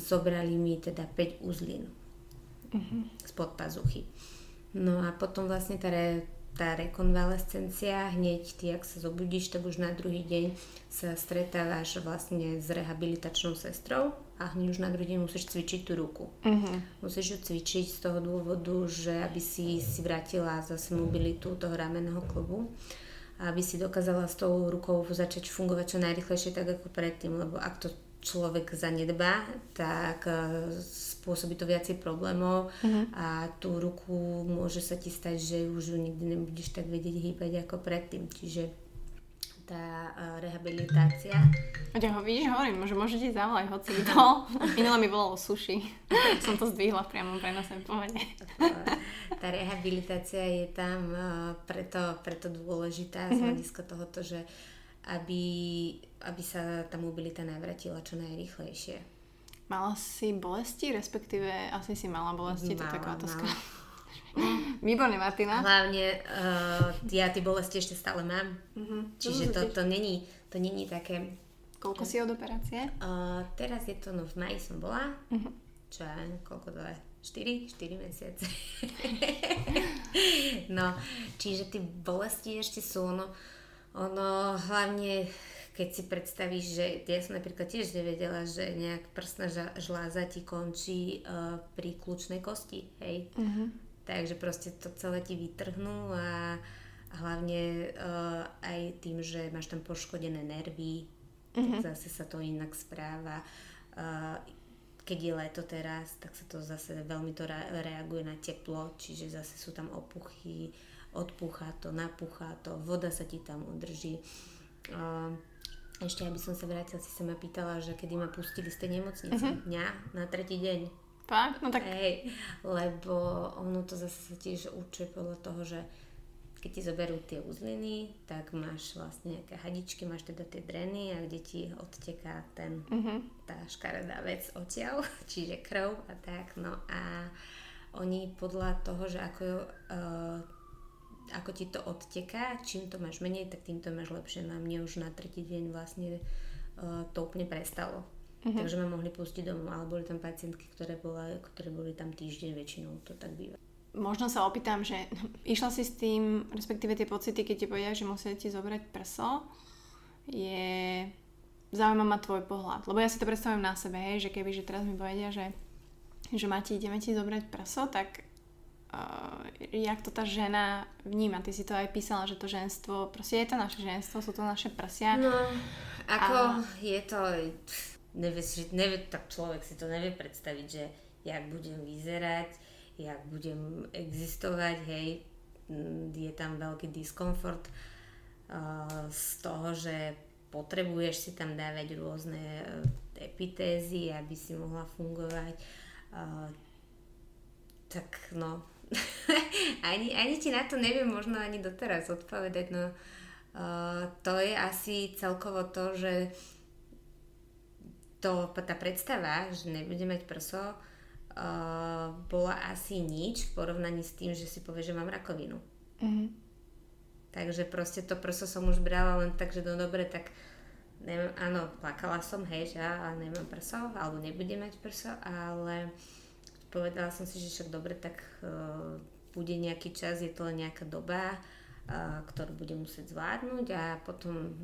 [SPEAKER 3] zobrali mi teda 5 uzlín uh-huh. spod pazuchy. No a potom vlastne tá, re, tá rekonvalescencia, hneď ty, ak sa zobudíš, tak už na druhý deň sa stretávaš vlastne s rehabilitačnou sestrou, a hneď už na druhý deň musíš cvičiť tú ruku. Uh-huh. Musíš ju cvičiť z toho dôvodu, že aby si si vrátila zase mobilitu toho ramenného klubu aby si dokázala s tou rukou začať fungovať čo najrychlejšie tak ako predtým, lebo ak to človek zanedbá, tak e, spôsobí to viacej problémov uh-huh. a tú ruku môže sa ti stať, že už ju nikdy nebudeš tak vedieť hýbať ako predtým. Čiže tá uh, rehabilitácia.
[SPEAKER 2] A ho vidíš, hovorím, že môžete zavolať hoci kto. [LAUGHS] Minule mi volalo suši. [LAUGHS] Som to zdvihla v priamom prenose povede.
[SPEAKER 3] tá rehabilitácia je tam uh, preto, preto dôležitá z mhm. hľadiska tohoto, že aby, aby sa tá mobilita navratila čo najrychlejšie.
[SPEAKER 2] Mala si bolesti, respektíve asi si mala bolesti, mala, to je taká otázka. [LAUGHS] Výborne, Martina.
[SPEAKER 3] Hlavne uh, ja tie bolesti ešte stále mám.
[SPEAKER 2] Uh-huh.
[SPEAKER 3] Čiže to, to, není, to není také...
[SPEAKER 2] Koľko si od operácie?
[SPEAKER 3] Uh, teraz je to, no v maji som bola.
[SPEAKER 2] Uh-huh.
[SPEAKER 3] Čo ja koľko to je? 4? 4 mesiace. [LAUGHS] no, čiže tie bolesti ešte sú, ono, ono hlavne keď si predstavíš, že ja som napríklad tiež nevedela, že nejak prstná žláza ti končí uh, pri kľúčnej kosti, hej. Uh-huh. Takže proste to celé ti vytrhnú a, hlavne uh, aj tým, že máš tam poškodené nervy, uh-huh. tak zase sa to inak správa. Uh, keď je leto teraz, tak sa to zase veľmi to reaguje na teplo, čiže zase sú tam opuchy, odpuchá to, napuchá to, voda sa ti tam udrží. Uh, ešte, aby som sa vrátila, si sa ma pýtala, že kedy ma pustili z tej nemocnice. Uh-huh. Mňa na tretí deň.
[SPEAKER 2] Fakt? No tak...
[SPEAKER 3] Hej, lebo ono to zase sa tiež učí podľa toho, že keď ti zoberú tie uzliny, tak máš vlastne nejaké hadičky, máš teda tie dreny a kde ti odteká ten, uh-huh. tá škaredá vec odtiaľ, [LAUGHS] čiže krv a tak. No a oni podľa toho, že ako uh, ako ti to odteká, čím to máš menej, tak tým to máš lepšie. Na mne už na tretí deň vlastne uh, to úplne prestalo. Uh-huh. Takže ma mohli pustiť domov, ale boli tam pacientky, ktoré, bola, ktoré boli tam týždeň väčšinou, to tak býva.
[SPEAKER 2] Možno sa opýtam, že [LAUGHS] išla si s tým, respektíve tie pocity, keď ti povedia, že musia ti zobrať prso, je... Zaujíma ma tvoj pohľad, lebo ja si to predstavujem na sebe, hej, že keby, že teraz mi povedia, že, že Mati, ideme ti zobrať prso, tak uh, jak to tá žena vníma. Ty si to aj písala, že to ženstvo, proste je to naše ženstvo, sú to naše prsia.
[SPEAKER 3] No, ako a... je to, nevie, nevie, tak človek si to nevie predstaviť, že jak budem vyzerať, jak budem existovať, hej, mm, je tam veľký diskomfort uh, z toho, že potrebuješ si tam dávať rôzne uh, epitézy, aby si mohla fungovať. Uh, tak no, [LAUGHS] ani, ani ti na to neviem možno ani doteraz odpovedať, no uh, to je asi celkovo to, že to, tá predstava, že nebude mať prso, uh, bola asi nič v porovnaní s tým, že si povie, že mám rakovinu. Mm-hmm. Takže proste to prso som už brala len tak, že no dobre, tak neviem, áno, plakala som, hej, že ja nemám prso, alebo nebudem mať prso, ale uh, povedala som si, že však dobre, tak uh, bude nejaký čas, je to len nejaká doba, uh, ktorú budem musieť zvládnuť a potom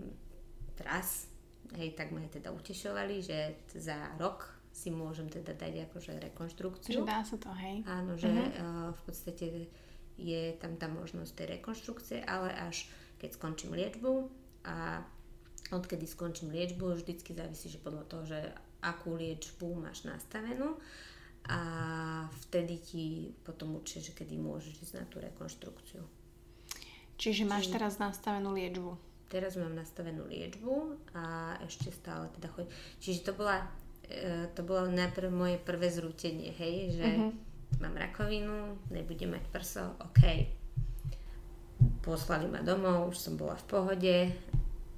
[SPEAKER 3] raz, hej, tak ma teda utešovali, že za rok si môžem teda dať akože rekonštrukciu.
[SPEAKER 2] Že dá sa to, hej?
[SPEAKER 3] Áno, že uh-huh. uh, v podstate je tam tá možnosť tej rekonštrukcie, ale až keď skončím liečbu a odkedy skončím liečbu, vždycky závisí, že podľa toho, že akú liečbu máš nastavenú a vtedy ti potom určia, že kedy môžeš ísť na tú rekonštrukciu.
[SPEAKER 2] Čiže máš Čiže... teraz nastavenú liečbu?
[SPEAKER 3] Teraz mám nastavenú liečbu a ešte stále teda chodím. Čiže to bola, e, to bolo najprv moje prvé zrútenie, hej, že uh-huh. mám rakovinu, nebudem mať prso, OK. Poslali ma domov, už som bola v pohode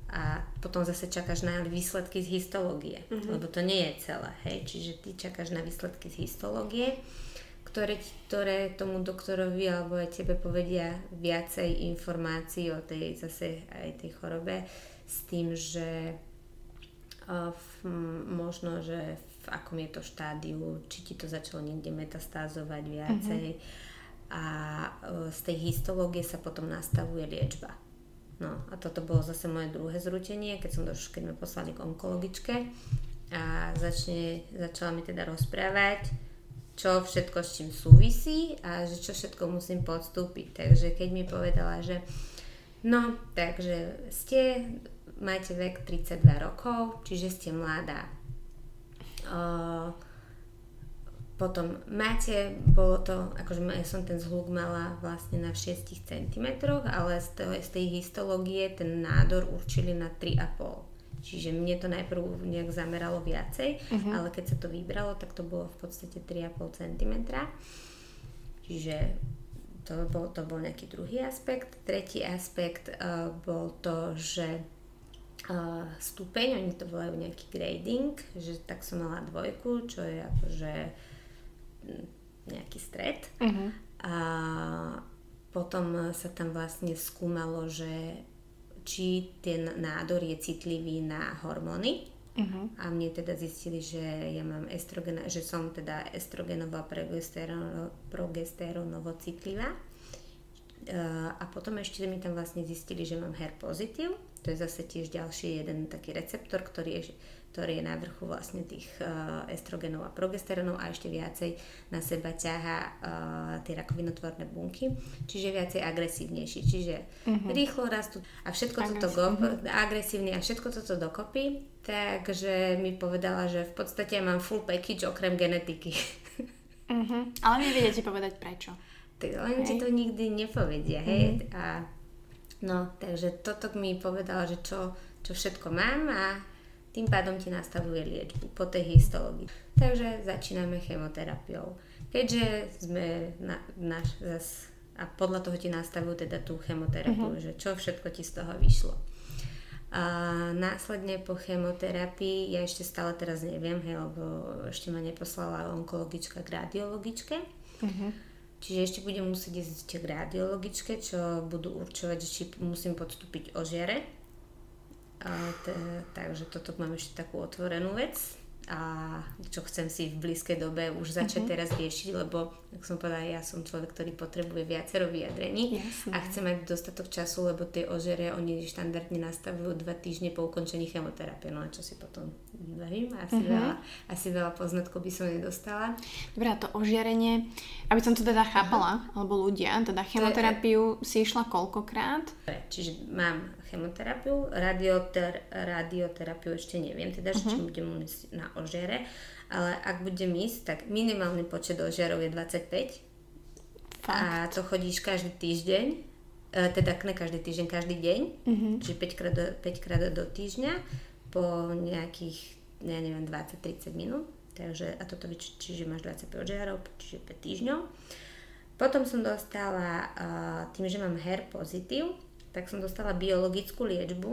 [SPEAKER 3] a potom zase čakáš na výsledky z histológie, mm-hmm. lebo to nie je celé, hej, čiže ty čakáš na výsledky z histológie, ktoré, ktoré tomu doktorovi alebo aj tebe povedia viacej informácií o tej zase aj tej chorobe s tým, že uh, v, možno, že v akom je to štádiu, či ti to začalo niekde metastázovať viacej mm-hmm. a uh, z tej histológie sa potom nastavuje liečba. No a toto bolo zase moje druhé zrútenie, keď som došla, keď ma poslali k onkologičke a začne, začala mi teda rozprávať, čo všetko s čím súvisí a že čo všetko musím podstúpiť. Takže keď mi povedala, že no, takže ste, máte vek 32 rokov, čiže ste mladá. Uh, potom máte, bolo to, akože ja som ten zhluk mala vlastne na 6 cm, ale z, toho, z tej histológie ten nádor určili na 3,5 Čiže mne to najprv nejak zameralo viacej, uh-huh. ale keď sa to vybralo, tak to bolo v podstate 3,5 cm. Čiže to bol, to bol nejaký druhý aspekt. Tretí aspekt uh, bol to, že uh, stupeň, oni to volajú nejaký grading, že tak som mala dvojku, čo je akože nejaký stred. Uh-huh. A potom sa tam vlastne skúmalo, že či ten nádor je citlivý na hormóny. Uh-huh. A mne teda zistili, že ja mám estrogen, že som teda estrogenová progesterónovo citlivá. Uh, a potom ešte mi tam vlastne zistili, že mám HER pozitív. To je zase tiež ďalší jeden taký receptor, ktorý je ktorý je na vrchu vlastne tých uh, estrogenov a progesterónov a ešte viacej na seba ťaha uh, tie rakovinotvorné bunky, čiže viacej agresívnejší, čiže uh-huh. rýchlo rastú a všetko toto go- uh-huh. agresívne a všetko toto dokopy, takže mi povedala, že v podstate mám full package okrem genetiky.
[SPEAKER 2] Uh-huh. [LAUGHS] Ale nevedia ti povedať prečo.
[SPEAKER 3] Tak len ti to nikdy nepovedia, hej. Uh-huh. A, no, takže toto mi povedala, že čo, čo všetko mám a tým pádom ti nastavuje liečbu po tej histológii. Takže začíname chemoterapiou. Keďže sme na, na, zas, a podľa toho ti nastavujú teda tú chemoterapiu, uh-huh. že čo všetko ti z toho vyšlo. A následne po chemoterapii, ja ešte stále teraz neviem, hej, lebo ešte ma neposlala onkologička k radiologičke. Uh-huh. Čiže ešte budem musieť ísť k radiologičke, čo budú určovať, či musím podstúpiť ožiare a te, takže toto mám ešte takú otvorenú vec a čo chcem si v blízkej dobe už začať uh-huh. teraz riešiť, lebo, ako som povedala, ja som človek, ktorý potrebuje viacero vyjadrení Jasne. a chcem mať dostatok času, lebo tie ožere oni štandardne nastavujú dva týždne po ukončení chemoterapie. No a čo si potom verím, asi, uh-huh. veľa, asi veľa poznatkov by som nedostala.
[SPEAKER 2] Dobre, to ožiarenie, aby som to teda chápala, uh-huh. alebo ľudia, teda chemoterapiu je, si išla koľkokrát?
[SPEAKER 3] Čiže mám chemoterapiu, radioter, radioterapiu ešte neviem, teda, uh-huh. či mhm. budem ísť na ožiere, ale ak budem ísť, tak minimálny počet ožierov je 25 Fakt. a to chodíš každý týždeň, e, teda ne každý týždeň, každý deň, uh-huh. čiže 5 krát, do, 5 krát do týždňa po nejakých, ja neviem, 20-30 minút, takže a toto čiže máš 25 ožiarov, čiže 5 týždňov. Potom som dostala, uh, tým, že mám HER pozitív, tak som dostala biologickú liečbu.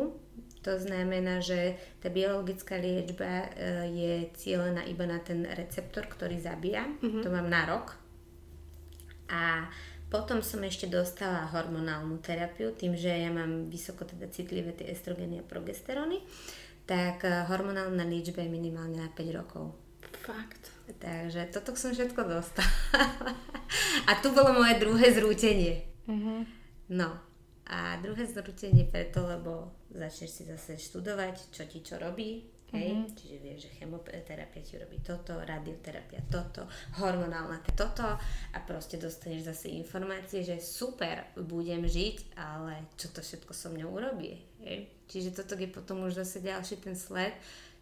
[SPEAKER 3] To znamená, že tá biologická liečba e, je cieľená iba na ten receptor, ktorý zabíja. Mm-hmm. To mám na rok. A potom som ešte dostala hormonálnu terapiu, tým, že ja mám vysoko teda citlivé tie estrogeny a progesteróny, tak e, hormonálna liečba je minimálne na 5 rokov.
[SPEAKER 2] Fakt.
[SPEAKER 3] Takže toto som všetko dostala. [LAUGHS] a tu bolo moje druhé zrútenie. Mm-hmm. No, a druhé zrútenie preto, lebo začneš si zase študovať, čo ti čo robí, hej? Mm-hmm. Čiže vieš, že chemoterapia ti robí toto, radioterapia toto, hormonálna toto a proste dostaneš zase informácie, že super, budem žiť, ale čo to všetko so mňou urobí, hej? Čiže toto je potom už zase ďalší ten sled,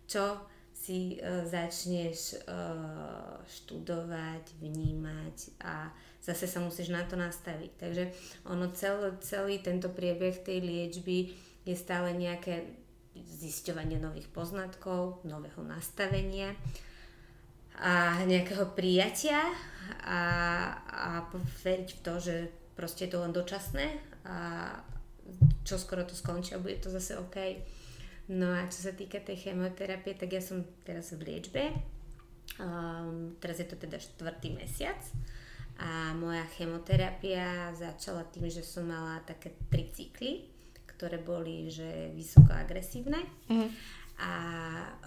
[SPEAKER 3] čo si uh, začneš uh, študovať, vnímať a zase sa musíš na to nastaviť. Takže ono cel, celý tento priebeh tej liečby je stále nejaké zisťovanie nových poznatkov, nového nastavenia a nejakého prijatia a, a veriť v to, že proste je to len dočasné a čo skoro to skončí a bude to zase OK. No a čo sa týka tej chemoterapie, tak ja som teraz v liečbe. Um, teraz je to teda štvrtý mesiac a moja chemoterapia začala tým, že som mala také tri cykly, ktoré boli že vysoko agresívne. Mm. A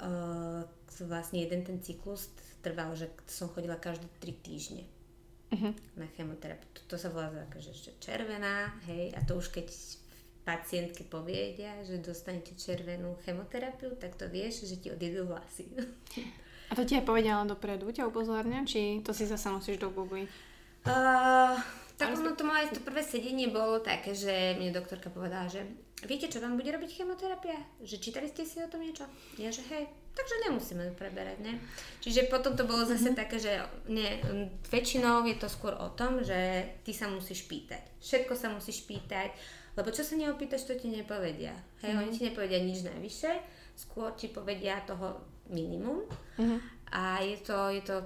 [SPEAKER 3] uh, vlastne jeden ten cyklus trval, že som chodila každé tri týždne uh-huh. na chemoterapiu. To, to sa volá akože červená, hej, a to už keď pacientke povedia, že dostanete červenú chemoterapiu, tak to vieš, že ti odjedú vlasy.
[SPEAKER 2] A to ti aj povedala dopredu, ťa upozorňa, či to si zase musíš dogoogliť?
[SPEAKER 3] Uh, tak ono to moje to prvé sedenie bolo také, že mne doktorka povedala, že viete, čo vám bude robiť chemoterapia? Že čítali ste si o tom niečo? Ja, že hej, takže nemusíme preberať, ne? Čiže potom to bolo zase mm-hmm. také, že nie, väčšinou je to skôr o tom, že ty sa musíš pýtať. Všetko sa musíš pýtať, lebo čo sa neopýtaš, to ti nepovedia. Hej, mm-hmm. oni ti nepovedia nič najvyššie, skôr ti povedia toho minimum. Mm-hmm. A je to, je to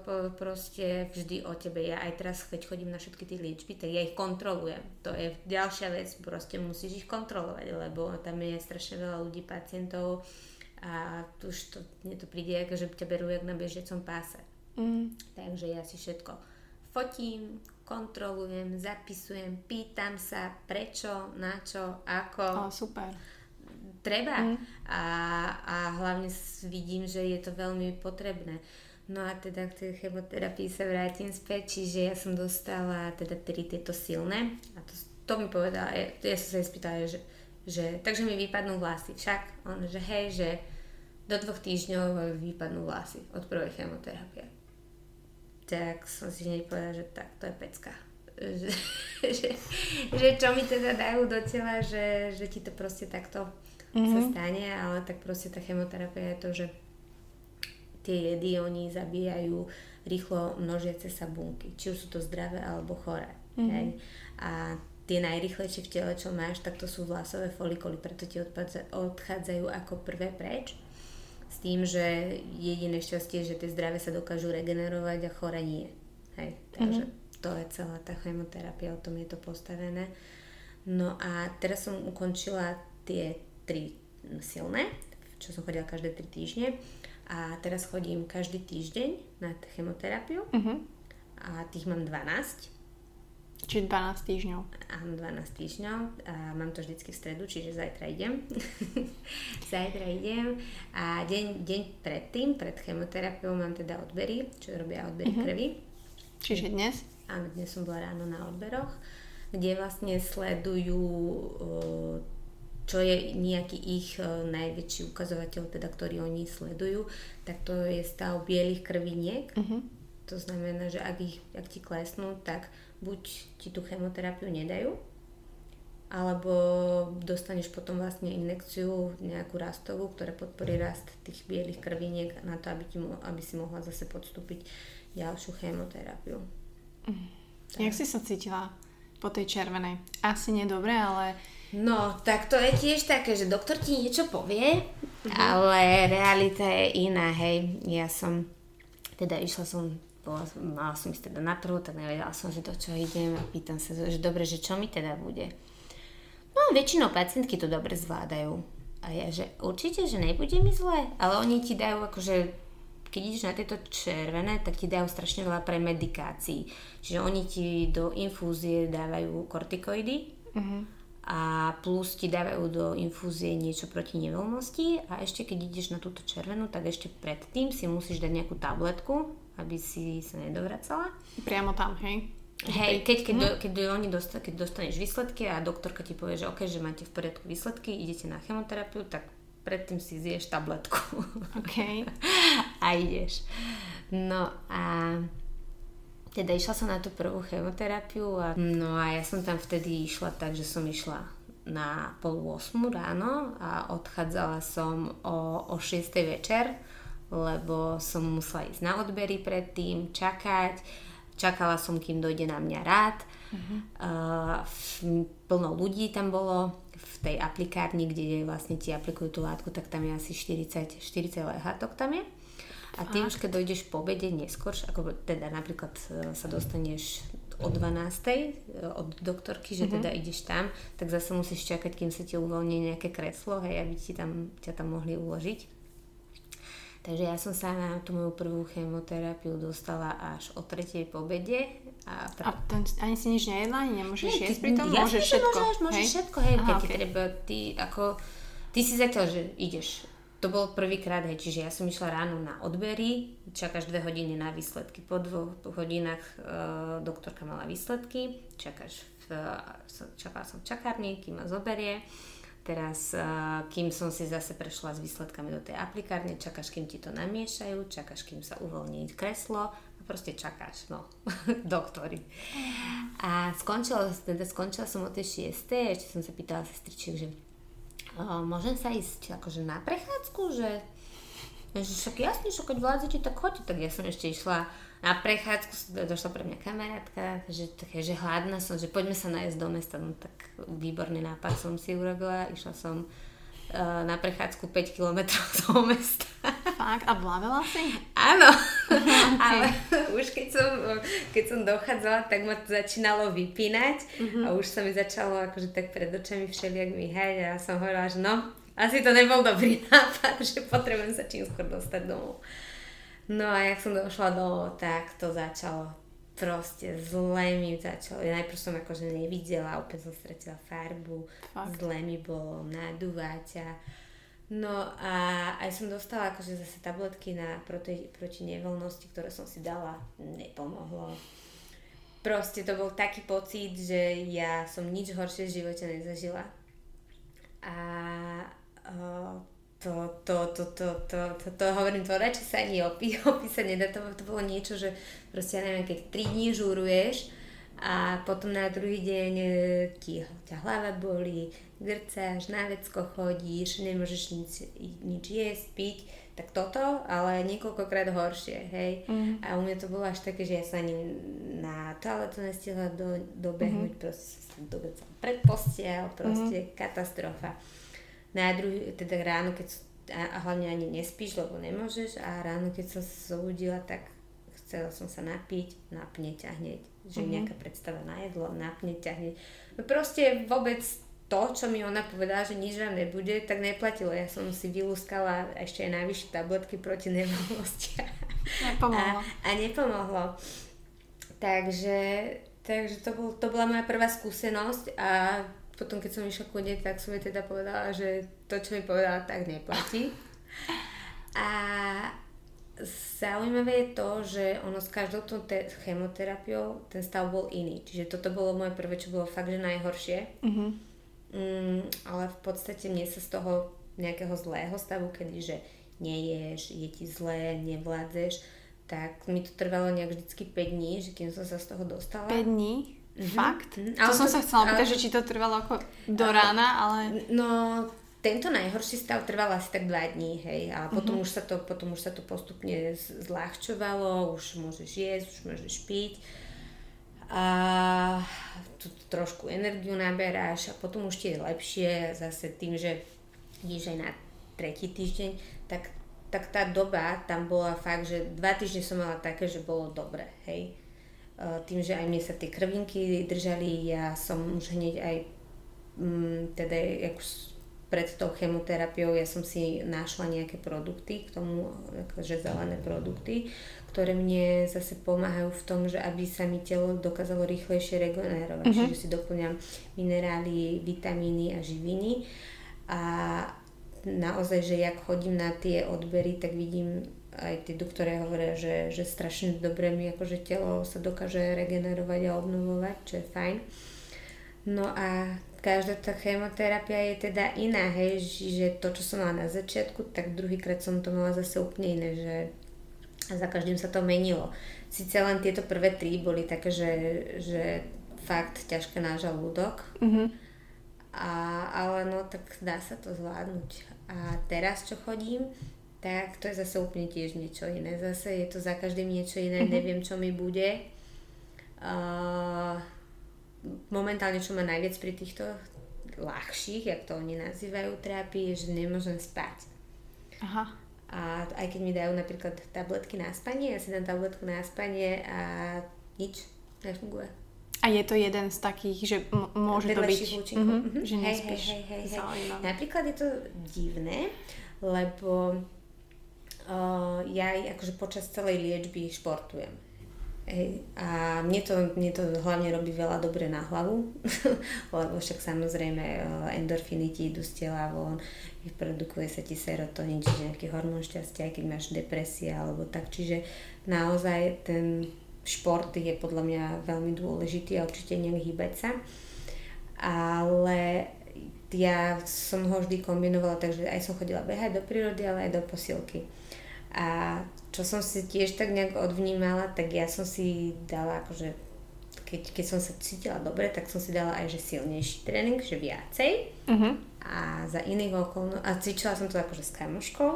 [SPEAKER 3] proste vždy o tebe. Ja aj teraz, keď chodím na všetky tie liečby, tak ja ich kontrolujem. To je ďalšia vec, proste musíš ich kontrolovať, lebo tam je strašne veľa ľudí, pacientov a už to, mne to príde, že ťa berú jak na bežiacom páse. Mm. Takže ja si všetko fotím, kontrolujem, zapisujem, pýtam sa prečo, na čo, ako.
[SPEAKER 2] O, super.
[SPEAKER 3] Treba. Mm. A, a hlavne vidím, že je to veľmi potrebné. No a teda k tej chemoterapii sa vrátim späť, čiže ja som dostala teda tri tieto silné a to, to mi povedala, ja, ja som sa jej spýtala, že, že takže mi vypadnú vlasy. Však on, že hej, že do dvoch týždňov vypadnú vlasy od prvej chemoterapie. Tak som si hneď povedala, že tak, to je pecka. Že, [LAUGHS] že, že čo mi teda dajú do tela, že, že ti to proste takto mm-hmm. sa stane, ale tak proste tá chemoterapia je to, že tie jedy oni zabíjajú rýchlo množiace sa bunky, či už sú to zdravé alebo choré. Mm-hmm. Hej? A tie najrychlejšie v tele, čo máš, tak to sú vlasové folikoly, preto ti odchádzajú ako prvé preč. S tým, že jediné šťastie že tie zdravé sa dokážu regenerovať a chore nie. Hej? Takže mm-hmm. to je celá tá chemoterapia, o tom je to postavené. No a teraz som ukončila tie tri silné, čo som chodila každé tri týždne a teraz chodím každý týždeň na chemoterapiu uh-huh. a tých mám 12.
[SPEAKER 2] Čiže 12 týždňov.
[SPEAKER 3] Áno, 12 týždňov a mám to vždycky v stredu, čiže zajtra idem. [LAUGHS] zajtra idem a deň, deň predtým, pred chemoterapiou mám teda odbery, čo robia odbery uh-huh. krvi.
[SPEAKER 2] Čiže dnes?
[SPEAKER 3] Áno, dnes som bola ráno na odberoch, kde vlastne sledujú čo je nejaký ich najväčší ukazovateľ, teda, ktorý oni sledujú, tak to je stav bielých krviniek. Uh-huh. To znamená, že ak, ich, ak ti klesnú, tak buď ti tú chemoterapiu nedajú, alebo dostaneš potom vlastne injekciu nejakú rastovú, ktorá podporí rast tých bielých krviniek na to, aby, ti, aby si mohla zase podstúpiť ďalšiu chemoterapiu.
[SPEAKER 2] Uh-huh. Jak si sa cítila po tej červenej? Asi nedobre, ale
[SPEAKER 3] No, tak to je tiež také, že doktor ti niečo povie, uh-huh. ale realita je iná, hej. Ja som, teda išla som, bola, mala som ísť teda na trhu, tak nevedela som, že do čo idem a pýtam sa, že dobre, že čo mi teda bude. No, väčšinou pacientky to dobre zvládajú. A ja, že určite, že nebude mi zle, ale oni ti dajú akože keď ideš na tieto červené, tak ti dajú strašne veľa premedikácií. Čiže oni ti do infúzie dávajú kortikoidy, uh-huh a plus ti dávajú do infúzie niečo proti nevoľnosti a ešte keď ideš na túto červenú, tak ešte predtým si musíš dať nejakú tabletku, aby si sa nedovracala.
[SPEAKER 2] Priamo tam, hej?
[SPEAKER 3] Hej, keď, keď, hm. do, keď, oni dosta, keď dostaneš výsledky a doktorka ti povie, že ok, že máte v poriadku výsledky, idete na chemoterapiu, tak predtým si zješ tabletku.
[SPEAKER 2] Ok. [LAUGHS]
[SPEAKER 3] a ideš. No a teda išla som na tú prvú chemoterapiu a no a ja som tam vtedy išla tak, že som išla na pol 8 ráno a odchádzala som o, o 6 večer, lebo som musela ísť na odbery predtým, čakať. Čakala som, kým dojde na mňa rád. Uh-huh. Uh, plno ľudí tam bolo v tej aplikárni, kde vlastne ti aplikujú tú látku, tak tam je asi 40, 40 lehátok tam je. A ty už keď dojdeš po obede neskôr, ako teda napríklad e, sa dostaneš o 12. E, od doktorky, že mm-hmm. teda ideš tam, tak zase musíš čakať, kým sa ti uvoľní nejaké kreslo, hej, aby ti tam, ťa tam mohli uložiť. Takže ja som sa na tú moju prvú chemoterapiu dostala až o tretej po obede.
[SPEAKER 2] A, pr- a ten, ani si nič nejedla, ani nemôžeš Nie, jesť pri tom? Môžeš
[SPEAKER 3] všetko. Môžeš, môžeš hej? všetko, hej, Aha, keď okay. treba, ty ako, ty si zatiaľ, že ideš to bol prvýkrát, hej, čiže ja som išla ráno na odbery, čakáš dve hodiny na výsledky. Po dvoch hodinách e, doktorka mala výsledky, čakáš v, čakala som v čakárni, kým ma zoberie. Teraz, e, kým som si zase prešla s výsledkami do tej aplikárne, čakáš, kým ti to namiešajú, čakáš, kým sa uvoľní kreslo a proste čakáš, no, [LAUGHS] doktory. A skončila, teda skončila som o tej 6. ešte som sa pýtala sestričiek, že môžem sa ísť akože na prechádzku, že, že však jasne, že keď vládzete, tak choďte. Tak ja som ešte išla na prechádzku, došla pre mňa kamarátka, že, také, že hladná som, že poďme sa nájsť do mesta, no tak výborný nápad som si urobila, išla som uh, na prechádzku 5 km [LAUGHS] do mesta.
[SPEAKER 2] Fakt? A vlavela si?
[SPEAKER 3] Áno, [LAUGHS] okay. ale už keď som, keď som dochádzala, tak ma to začínalo vypínať uh-huh. a už sa mi začalo akože tak pred očami všelijak myhať a ja som hovorila, že no, asi to nebol dobrý [LAUGHS] nápad, že potrebujem sa čím skôr dostať domov. No a jak som došla domov, tak to začalo proste zle mi začalo. Ja najprv som akože nevidela, úplne som stratila farbu, Fakt. zle mi bolo nadúvať a No a aj som dostala akože zase tabletky na proti, proti nevoľnosti, ktoré som si dala, nepomohlo. Proste to bol taký pocit, že ja som nič horšie v živote nezažila. A uh, to, to, to, to, to, to, to, hovorím, to radšej sa ani opí, [LAUGHS] opísať nedá, to, to bolo niečo, že proste ja neviem, keď 3 dní žúruješ a potom na druhý deň e, ti ťa hlava boli, grcáš, na vecko chodíš, nemôžeš nič, nič jesť, piť, tak toto, ale niekoľkokrát horšie, hej. Mm. A u mňa to bolo až také, že ja sa ani na toaletu nestihla do, dobehnúť, mm. proste sa dobecala pred postiel, proste mm. katastrofa na druhý, teda ráno, keď a, hlavne ani nespíš, lebo nemôžeš a ráno, keď som sa zobudila, tak chcela som sa napiť, napne ťa hneď, že mm-hmm. nejaká predstava na jedlo, napne ťa hneď. No proste vôbec to, čo mi ona povedala, že nič vám nebude, tak neplatilo. Ja som si vylúskala ešte aj najvyššie tabletky proti nemohlosti.
[SPEAKER 2] Nepomohlo.
[SPEAKER 3] A, a nepomohlo. Takže, takže to, bol, to bola moja prvá skúsenosť a potom keď som išla ku tak som jej teda povedala, že to, čo mi povedala, tak neplatí. A zaujímavé je to, že ono s každou tou te- chemoterapiou ten stav bol iný. Čiže toto bolo moje prvé, čo bolo fakt, že najhoršie. Mm-hmm. Mm, ale v podstate mne sa z toho nejakého zlého stavu, kedy že neješ, je ti zlé, nevládzeš, tak mi to trvalo nejak vždycky 5 dní, že kým som sa z toho dostala.
[SPEAKER 2] 5 dní? Mm-hmm. Fakt? Mm-hmm. To ale som to, sa chcela pýtať, ale... že či to trvalo ako do ale, rána, ale...
[SPEAKER 3] No, tento najhorší stav trval asi tak 2 dní, hej, a potom, mm-hmm. už sa to, potom už sa to postupne zľahčovalo, už môžeš jesť, už môžeš piť a tu trošku energiu naberáš a potom už ti je lepšie zase tým, že ideš aj na tretí týždeň, tak, tak tá doba tam bola fakt, že dva týždne som mala také, že bolo dobre, hej tým, že aj mne sa tie krvinky držali, ja som už hneď aj mm, teda ako pred tou chemoterapiou ja som si našla nejaké produkty k tomu, akože zelené produkty, ktoré mne zase pomáhajú v tom, že aby sa mi telo dokázalo rýchlejšie regenerovať. Mm-hmm. Čiže si doplňam minerály, vitamíny a živiny a naozaj, že jak chodím na tie odbery, tak vidím aj tí doktori hovoria, že, že strašne dobre mi akože telo sa dokáže regenerovať a obnovovať, čo je fajn. No a každá tá chemoterapia je teda iná, hej, že to, čo som mala na začiatku, tak druhýkrát som to mala zase úplne iné, že za každým sa to menilo. Sice len tieto prvé tri boli také, že, že fakt ťažké na žalúdok, mm-hmm. a, ale no tak dá sa to zvládnuť. A teraz, čo chodím, tak to je zase úplne tiež niečo iné. Zase je to za každým niečo iné, mm-hmm. neviem, čo mi bude. Uh, momentálne, čo ma najviac pri týchto ľahších, jak to oni nazývajú, terapii, je, že nemôžem spať. Aha. A aj keď mi dajú napríklad tabletky na spanie, ja si dám tabletku na spanie a nič nefunguje.
[SPEAKER 2] A je to jeden z takých, že m- môže to byť,
[SPEAKER 3] mm-hmm, že nespíš. Hej, hej, hej, hej. Napríklad je to divné, lebo uh, ja akože počas celej liečby športujem. Hej. A mne to, mne to hlavne robí veľa dobre na hlavu, [LAUGHS] lebo však samozrejme endorfiny ti idú z tela von, vyprodukuje sa ti serotonín, čiže nejaký hormón šťastia, aj keď máš depresie alebo tak. Čiže naozaj ten šport je podľa mňa veľmi dôležitý a určite nejak hýbať sa. Ale ja som ho vždy kombinovala, takže aj som chodila behať do prírody, ale aj do posilky. A čo som si tiež tak nejak odvnímala, tak ja som si dala akože, keď, keď som sa cítila dobre, tak som si dala aj že silnejší tréning, že viacej. Uh-huh. A za iných okolností, a cvičila som to akože s kamoškou.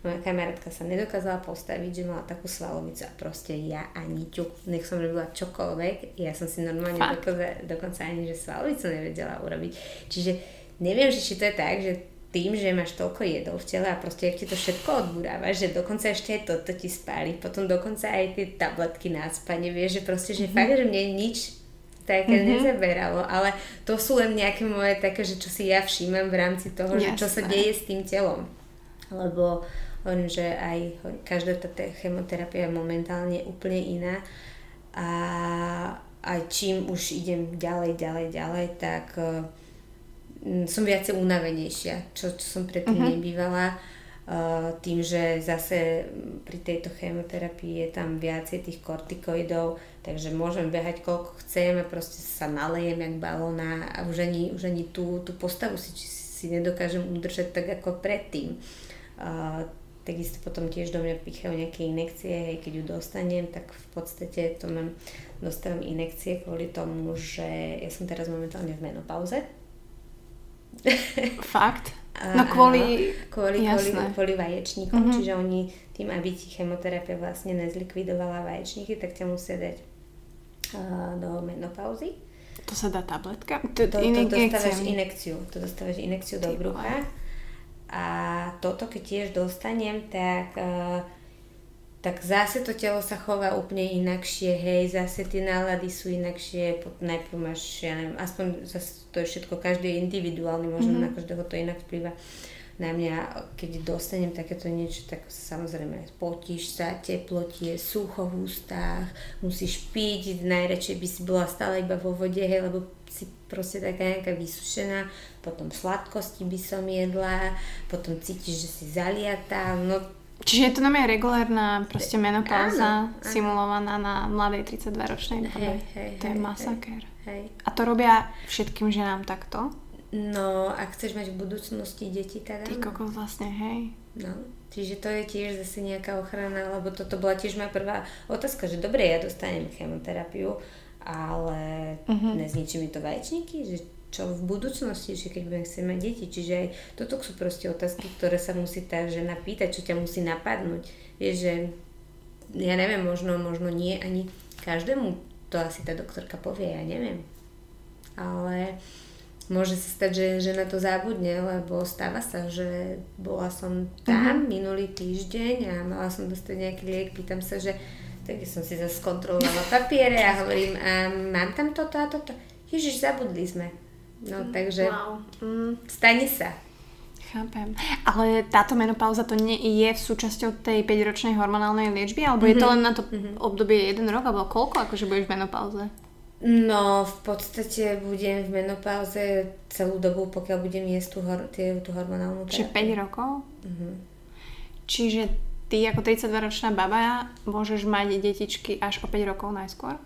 [SPEAKER 3] Moja kamarátka sa nedokázala postaviť, že mala takú svalovicu a proste ja ani ťuk, nech som robila čokoľvek, ja som si normálne dokonca, dokonca ani že svalovicu nevedela urobiť. Čiže neviem, že či to je tak, že tým, že máš toľko jedol v tele a proste ak ti to všetko odburáva, že dokonca ešte aj toto ti spáli, potom dokonca aj tie tabletky na spanie, vieš, že proste, že mm-hmm. fakt, že mne nič také mm-hmm. nezaberalo, ale to sú len nejaké moje také, že čo si ja všímam v rámci toho, Jasné. že čo sa deje s tým telom. Lebo hovorím, že aj každá tá chemoterapia je momentálne úplne iná a, a čím už idem ďalej, ďalej, ďalej, tak uh, som viacej unavenejšia, čo, čo som predtým uh-huh. nebývala. Uh, tým, že zase pri tejto chemoterapii je tam viacej tých kortikoidov, takže môžem behať koľko chcem a proste sa nalejem jak balóna a už ani, už ani tú, tú postavu si, si nedokážem udržať tak ako predtým. Uh, takisto potom tiež do mňa pichajú nejaké inekcie, hej, keď ju dostanem, tak v podstate to mám, dostávam inekcie kvôli tomu, že ja som teraz momentálne v menopauze,
[SPEAKER 2] Fakt? No kvôli...
[SPEAKER 3] Kvôli, kvôli, kvôli vaječníkom, mm-hmm. čiže oni tým, aby ti chemoterapia vlastne nezlikvidovala vaječníky, tak ťa musia dať uh, do menopauzy.
[SPEAKER 2] To sa dá tabletka?
[SPEAKER 3] To, to, to dostávaš inekciu. To dostávaš inekciu do brucha. A toto, keď tiež dostanem, tak uh, tak zase to telo sa chová úplne inakšie, hej, zase tie nálady sú inakšie, najprv máš, ja neviem, aspoň zase to je všetko, každý je individuálny, možno mm-hmm. na každého to inak vplyva. Na mňa, keď dostanem takéto niečo, tak samozrejme potíš sa, teplo ti je sucho v ústach, musíš piť, najradšej by si bola stále iba vo vode, hej, lebo si proste taká nejaká vysušená, potom sladkosti by som jedla, potom cítiš, že si zaliatá, no
[SPEAKER 2] Čiže je to na regulárna proste menopauza áno, simulovaná na mladej 32-ročnej
[SPEAKER 3] Hej, hej,
[SPEAKER 2] to je
[SPEAKER 3] hej,
[SPEAKER 2] masaker.
[SPEAKER 3] Hej.
[SPEAKER 2] A to robia všetkým ženám takto?
[SPEAKER 3] No, ak chceš mať v budúcnosti deti, tak
[SPEAKER 2] Ty kokos vlastne, hej.
[SPEAKER 3] No, čiže to je tiež zase nejaká ochrana, lebo toto bola tiež moja prvá otázka, že dobre, ja dostanem chemoterapiu, ale uh-huh. nezničí mi to vaječníky, že čo v budúcnosti, že keď budem chcieť mať deti. Čiže aj toto sú proste otázky, ktoré sa musí tá žena pýtať, čo ťa musí napadnúť. Vieš, že ja neviem, možno, možno nie ani každému to asi tá doktorka povie, ja neviem. Ale môže sa stať, že, že na to zabudne, lebo stáva sa, že bola som tam uh-huh. minulý týždeň a mala som dostať nejaký liek, pýtam sa, že tak som si zase skontrolovala papiere a hovorím, a mám tam toto a toto. Ježiš, zabudli sme. No mm, takže wow. mm, stane sa.
[SPEAKER 2] Chápem. Ale táto menopauza to nie je v súčasťou tej 5-ročnej hormonálnej liečby? Alebo mm-hmm. je to mhm. len na to mm-hmm. obdobie 1 rok? Alebo koľko akože budeš v menopauze?
[SPEAKER 3] No, v podstate budem v menopauze celú dobu, pokiaľ budem jesť tú, hor- tie, tú hormonálnu
[SPEAKER 2] terapiu. Čiže 5 rokov? Mm-hmm. Čiže ty ako 32-ročná baba môžeš mať detičky až o 5 rokov najskôr?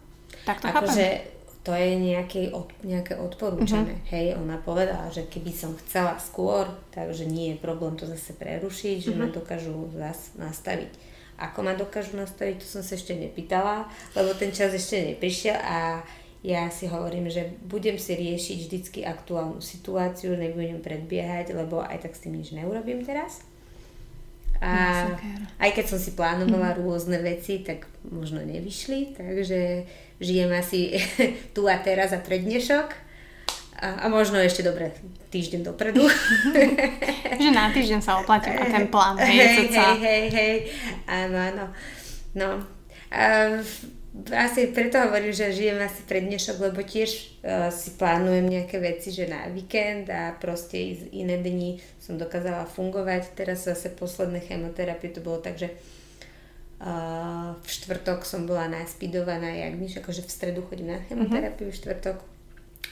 [SPEAKER 2] Tak to akože, chápem
[SPEAKER 3] to je nejaké, od, nejaké odporúčané. Uh-huh. Hej, ona povedala, že keby som chcela skôr, takže nie je problém to zase prerušiť, že uh-huh. ma dokážu zase nastaviť. Ako ma dokážu nastaviť, to som sa ešte nepýtala, lebo ten čas ešte neprišiel a ja si hovorím, že budem si riešiť vždycky aktuálnu situáciu, nebudem predbiehať, lebo aj tak s tým nič neurobím teraz. A aj keď som si plánovala mm. rôzne veci, tak možno nevyšli, takže žijem asi [LAUGHS] tu a teraz a prednešok. A, a možno ešte dobre týždeň dopredu. [LAUGHS]
[SPEAKER 2] že na týždeň sa oplatí a ten plán.
[SPEAKER 3] Hej, hej, hej, hej, hej. Áno, áno. No. A, asi preto hovorím, že žijem asi pred dnešok, lebo tiež uh, si plánujem nejaké veci, že na víkend a proste iné dni som dokázala fungovať. Teraz zase posledné chemoterapie to bolo tak, že v štvrtok som bola naspidovaná, jak myš, akože v stredu chodím na chemoterapiu, uh-huh. v štvrtok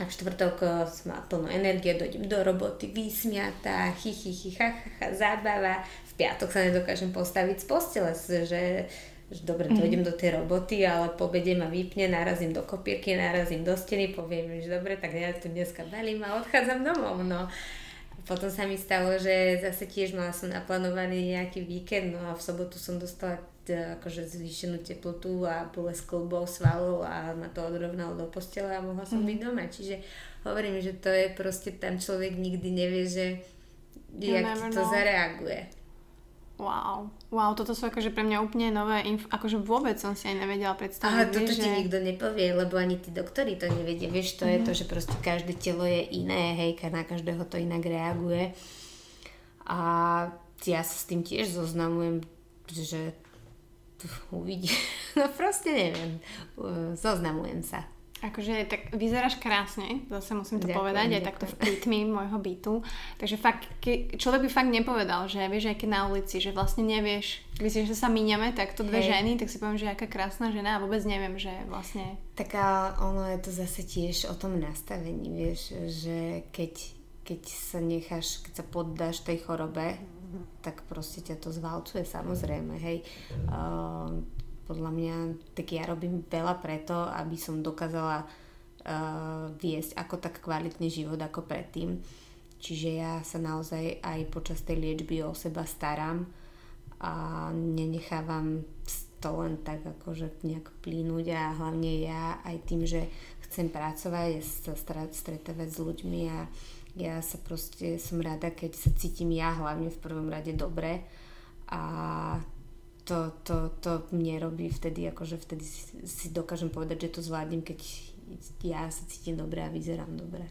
[SPEAKER 3] a v štvrtok uh, som mala plno energie, dojdem do roboty, vysmiatá, chy, chy, chy, ha, ha, ha, zábava. V piatok sa nedokážem postaviť z postele, že že dobre, to mm. idem do tej roboty, ale po obede ma vypne, narazím do kopierky, narazím do steny, poviem, že dobre, tak ja tu dneska balím a odchádzam domov, no. Potom sa mi stalo, že zase tiež mala som naplánovaný nejaký víkend, no a v sobotu som dostala e, akože zvýšenú teplotu a bolesť klbov, svalov a ma to odrovnalo do postela a mohla som mm. byť doma. Čiže hovorím, že to je proste, tam človek nikdy nevie, že jak ti to zareaguje.
[SPEAKER 2] Wow, wow, toto sú akože pre mňa úplne nové inf- akože vôbec som si aj nevedela predstaviť. Ale
[SPEAKER 3] toto že... ti nikto nepovie, lebo ani tí doktori to nevedia. Vieš, to mm-hmm. je mhm. to, že proste každé telo je iné, hej, na každého to inak reaguje. A ja sa s tým tiež zoznamujem, že uvidí. [LAUGHS] No proste neviem. Zoznamujem sa.
[SPEAKER 2] Akože tak vyzeráš krásne, zase musím to
[SPEAKER 3] Ďakujem,
[SPEAKER 2] povedať, aj
[SPEAKER 3] ďakujem.
[SPEAKER 2] takto v prítmi môjho bytu. Takže fakt, ke, človek by fakt nepovedal, že vieš, aj keď na ulici, že vlastne nevieš, myslíš, že sa míňame, tak to dve
[SPEAKER 3] Hej.
[SPEAKER 2] ženy, tak si poviem, že aká krásna žena a vôbec neviem, že vlastne...
[SPEAKER 3] Tak a ono je to zase tiež o tom nastavení, vieš, že keď, keď sa necháš, keď sa poddáš tej chorobe, tak proste ťa to zvalcuje samozrejme, hej. Uh, podľa mňa, tak ja robím veľa preto, aby som dokázala uh, viesť ako tak kvalitný život ako predtým. Čiže ja sa naozaj aj počas tej liečby o seba starám a nenechávam to len tak akože nejak plínuť a hlavne ja aj tým, že chcem pracovať, sa stretávať s ľuďmi a ja sa proste som rada, keď sa cítim ja hlavne v prvom rade dobre a to, to, to mne robí vtedy, akože vtedy si, si dokážem povedať, že to zvládnem, keď ja sa cítim dobre a vyzerám dobre.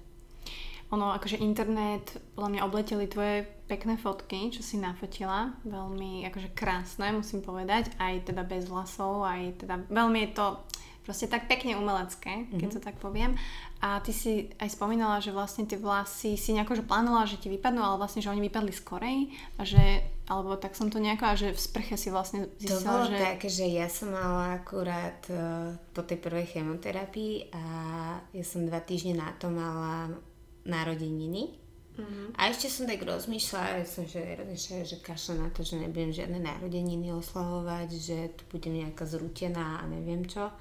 [SPEAKER 2] Ono, akože internet, podľa mňa obleteli tvoje pekné fotky, čo si nafotila. Veľmi, akože krásne, musím povedať. Aj teda bez vlasov, aj teda veľmi je to proste tak pekne umelecké, keď to tak poviem. A ty si aj spomínala, že vlastne tie vlasy si nejako že plánovala, že ti vypadnú, ale vlastne, že oni vypadli skorej a že, alebo tak som to nejako, a že v sprche si vlastne
[SPEAKER 3] To
[SPEAKER 2] zistila,
[SPEAKER 3] bolo
[SPEAKER 2] že...
[SPEAKER 3] také, že ja som mala akurát uh, po tej prvej chemoterapii a ja som dva týždne na to mala narodeniny. Mm-hmm. A ešte som tak rozmýšľala, ja som že rozmýšľala, že kašľa na to, že nebudem žiadne narodeniny oslavovať, že tu budem nejaká zrútená a neviem čo.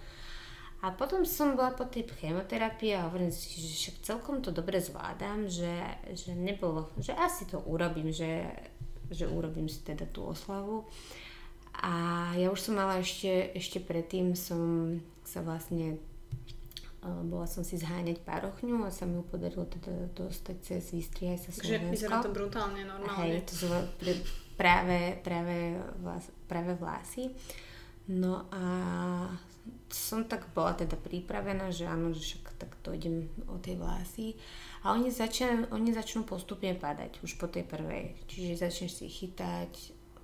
[SPEAKER 3] A potom som bola po tej chemoterapii a hovorím si, že však celkom to dobre zvládam, že, že nebolo, že asi to urobím, že, že urobím si teda tú oslavu. A ja už som mala ešte, ešte predtým som sa vlastne eh, bola som si zháňať parochňu a sa mi ju podarilo teda dostať cez Vystriaj sa Slovensko.
[SPEAKER 2] vyzerá to brutálne, normálne.
[SPEAKER 3] Hej, to sú pr- práve, práve, vlas, práve vlasy. No a som tak bola teda pripravená, že áno, že však tak dojdem o tej vlasy. A oni, začne, oni začnú postupne padať už po tej prvej. Čiže začneš si chytať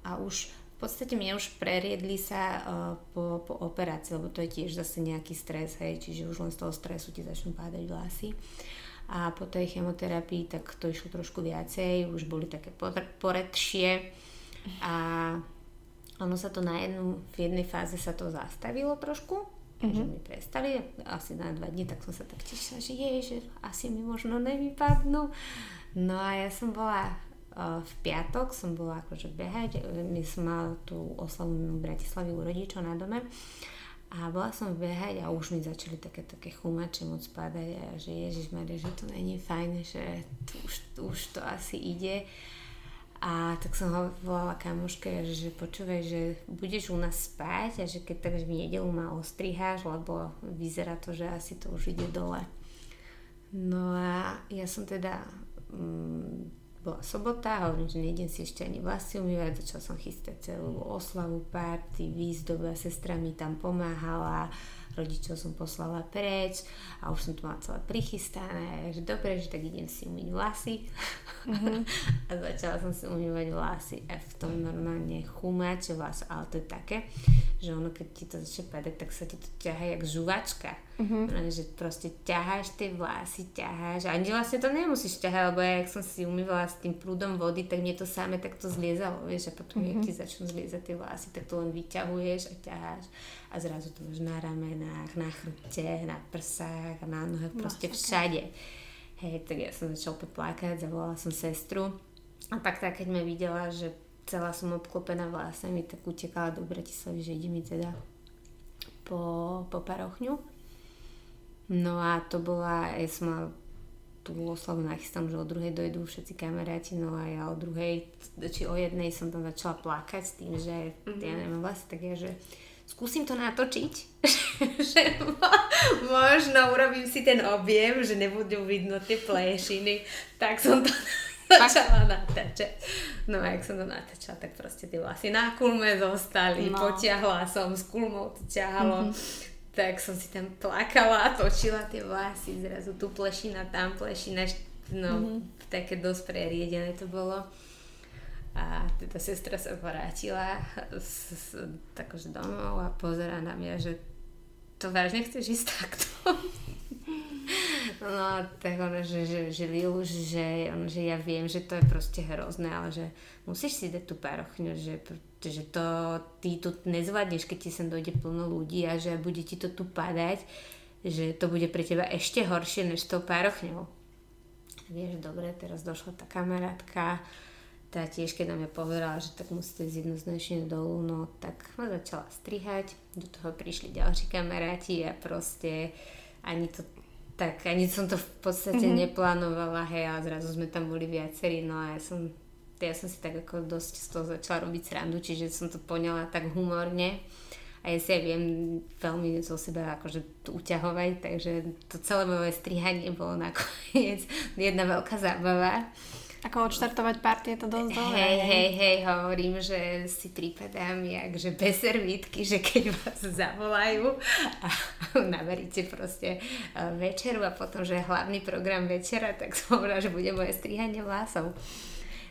[SPEAKER 3] a už v podstate mne už preriedli sa uh, po, po operácii, lebo to je tiež zase nejaký stres, hej, čiže už len z toho stresu ti začnú pádať vlasy. A po tej chemoterapii tak to išlo trošku viacej, už boli také por- poredšie a ono sa to na jednu, v jednej fáze sa to zastavilo trošku, mm-hmm. že mi prestali, asi na dva dní, tak som sa tak tešila, že je, že asi mi možno nevypadnú. No a ja som bola uh, v piatok, som bola akože behať, my som mala tú oslavu v Bratislavi u rodičov na dome a bola som behať a už mi začali také, také chumače moc padať a že Ježiš že to není fajn, že tu už, už to asi ide. A tak som ho volala kamoške, že počúvaj, že budeš u nás spať a že keď tak v nedelu ma ostriháš, lebo vyzerá to, že asi to už ide dole. No a ja som teda, mm, bola sobota, hovorím, že nejdem si ešte ani vlasy umývať, začala som chystať celú oslavu, party, výzdoba, sestra mi tam pomáhala, rodičov som poslala preč a už som to mala celé prichystané, že dobre, že tak idem si umyť vlasy mm-hmm. [LAUGHS] a začala som si umývať vlasy a v tom normálne chumáče vlas, ale to je také, že ono keď ti to začne padať, tak sa ti to ťahá jak žuvačka. Mm-hmm. že proste ťaháš tie vlasy, ťaháš a ani vlastne to nemusíš ťahať, lebo ja, jak som si umývala s tým prúdom vody, tak mne to samé takto zliezalo, vieš, a potom, mm-hmm. ti začnú zliezať tie vlasy, tak to len vyťahuješ a ťaháš a zrazu to máš na ramenách, na chrbte, na prsách na nohách, proste všade. Hej, tak ja som začala plakať, zavolala som sestru a tak tá, keď ma videla, že celá som obklopená vlasami, tak utekala do Bratislavy, že ide mi teda po, po parochňu. No a to bola, ja som mala tú oslavu nachystám, že o druhej dojdú všetci kamaráti, no a ja o druhej, či o jednej som tam začala plakať s tým, že mm-hmm. ja neviem vlastne, tak ja, že skúsim to natočiť, [LAUGHS] že možno urobím si ten objem, že nebudú vidno tie plešiny, tak som to [LAUGHS] začala natáčať. No a jak som to natáčala, tak proste tie vlasy na kulme zostali, no. potiahla som, s kulmou to ťahalo. Mm-hmm tak som si tam plakala, točila tie vlasy, zrazu tu plešina, tam plešina, no mm-hmm. také dosť preriedené to bolo. A teda sestra sa vrátila s, s, takože domov a pozera na mňa, že to vážne chceš ísť takto? No, tak ono, že, že, že Lilu, že, ono, že ja viem, že to je proste hrozné, ale že musíš si dať tú parochňu, že, že to ty tu nezvládneš, keď ti sem dojde plno ľudí a že bude ti to tu padať, že to bude pre teba ešte horšie než tou parochňou. Vieš, dobre, teraz došla tá kamarátka, tá tiež, keď nám ja povedala, že tak musíte ísť jednoznačne dolu, no tak ma začala strihať, do toho prišli ďalší kamaráti a proste ani to tak ani som to v podstate mm-hmm. neplánovala, hej, a zrazu sme tam boli viacerí, no a ja som, ja som si tak ako dosť z toho začala robiť srandu, čiže som to poňala tak humorne a ja si aj viem veľmi zo seba akože uťahovať, takže to celé moje strihanie bolo nakoniec [LAUGHS] jedna veľká zábava.
[SPEAKER 2] Ako odštartovať party je to dosť dobré.
[SPEAKER 3] Hej, hej, hej, hovorím, že si prípadám jak, že bez servítky, že keď vás zavolajú a [LAUGHS] naveríte proste e, večeru a potom, že hlavný program večera, tak som hovorila, že bude moje strihanie vlasov.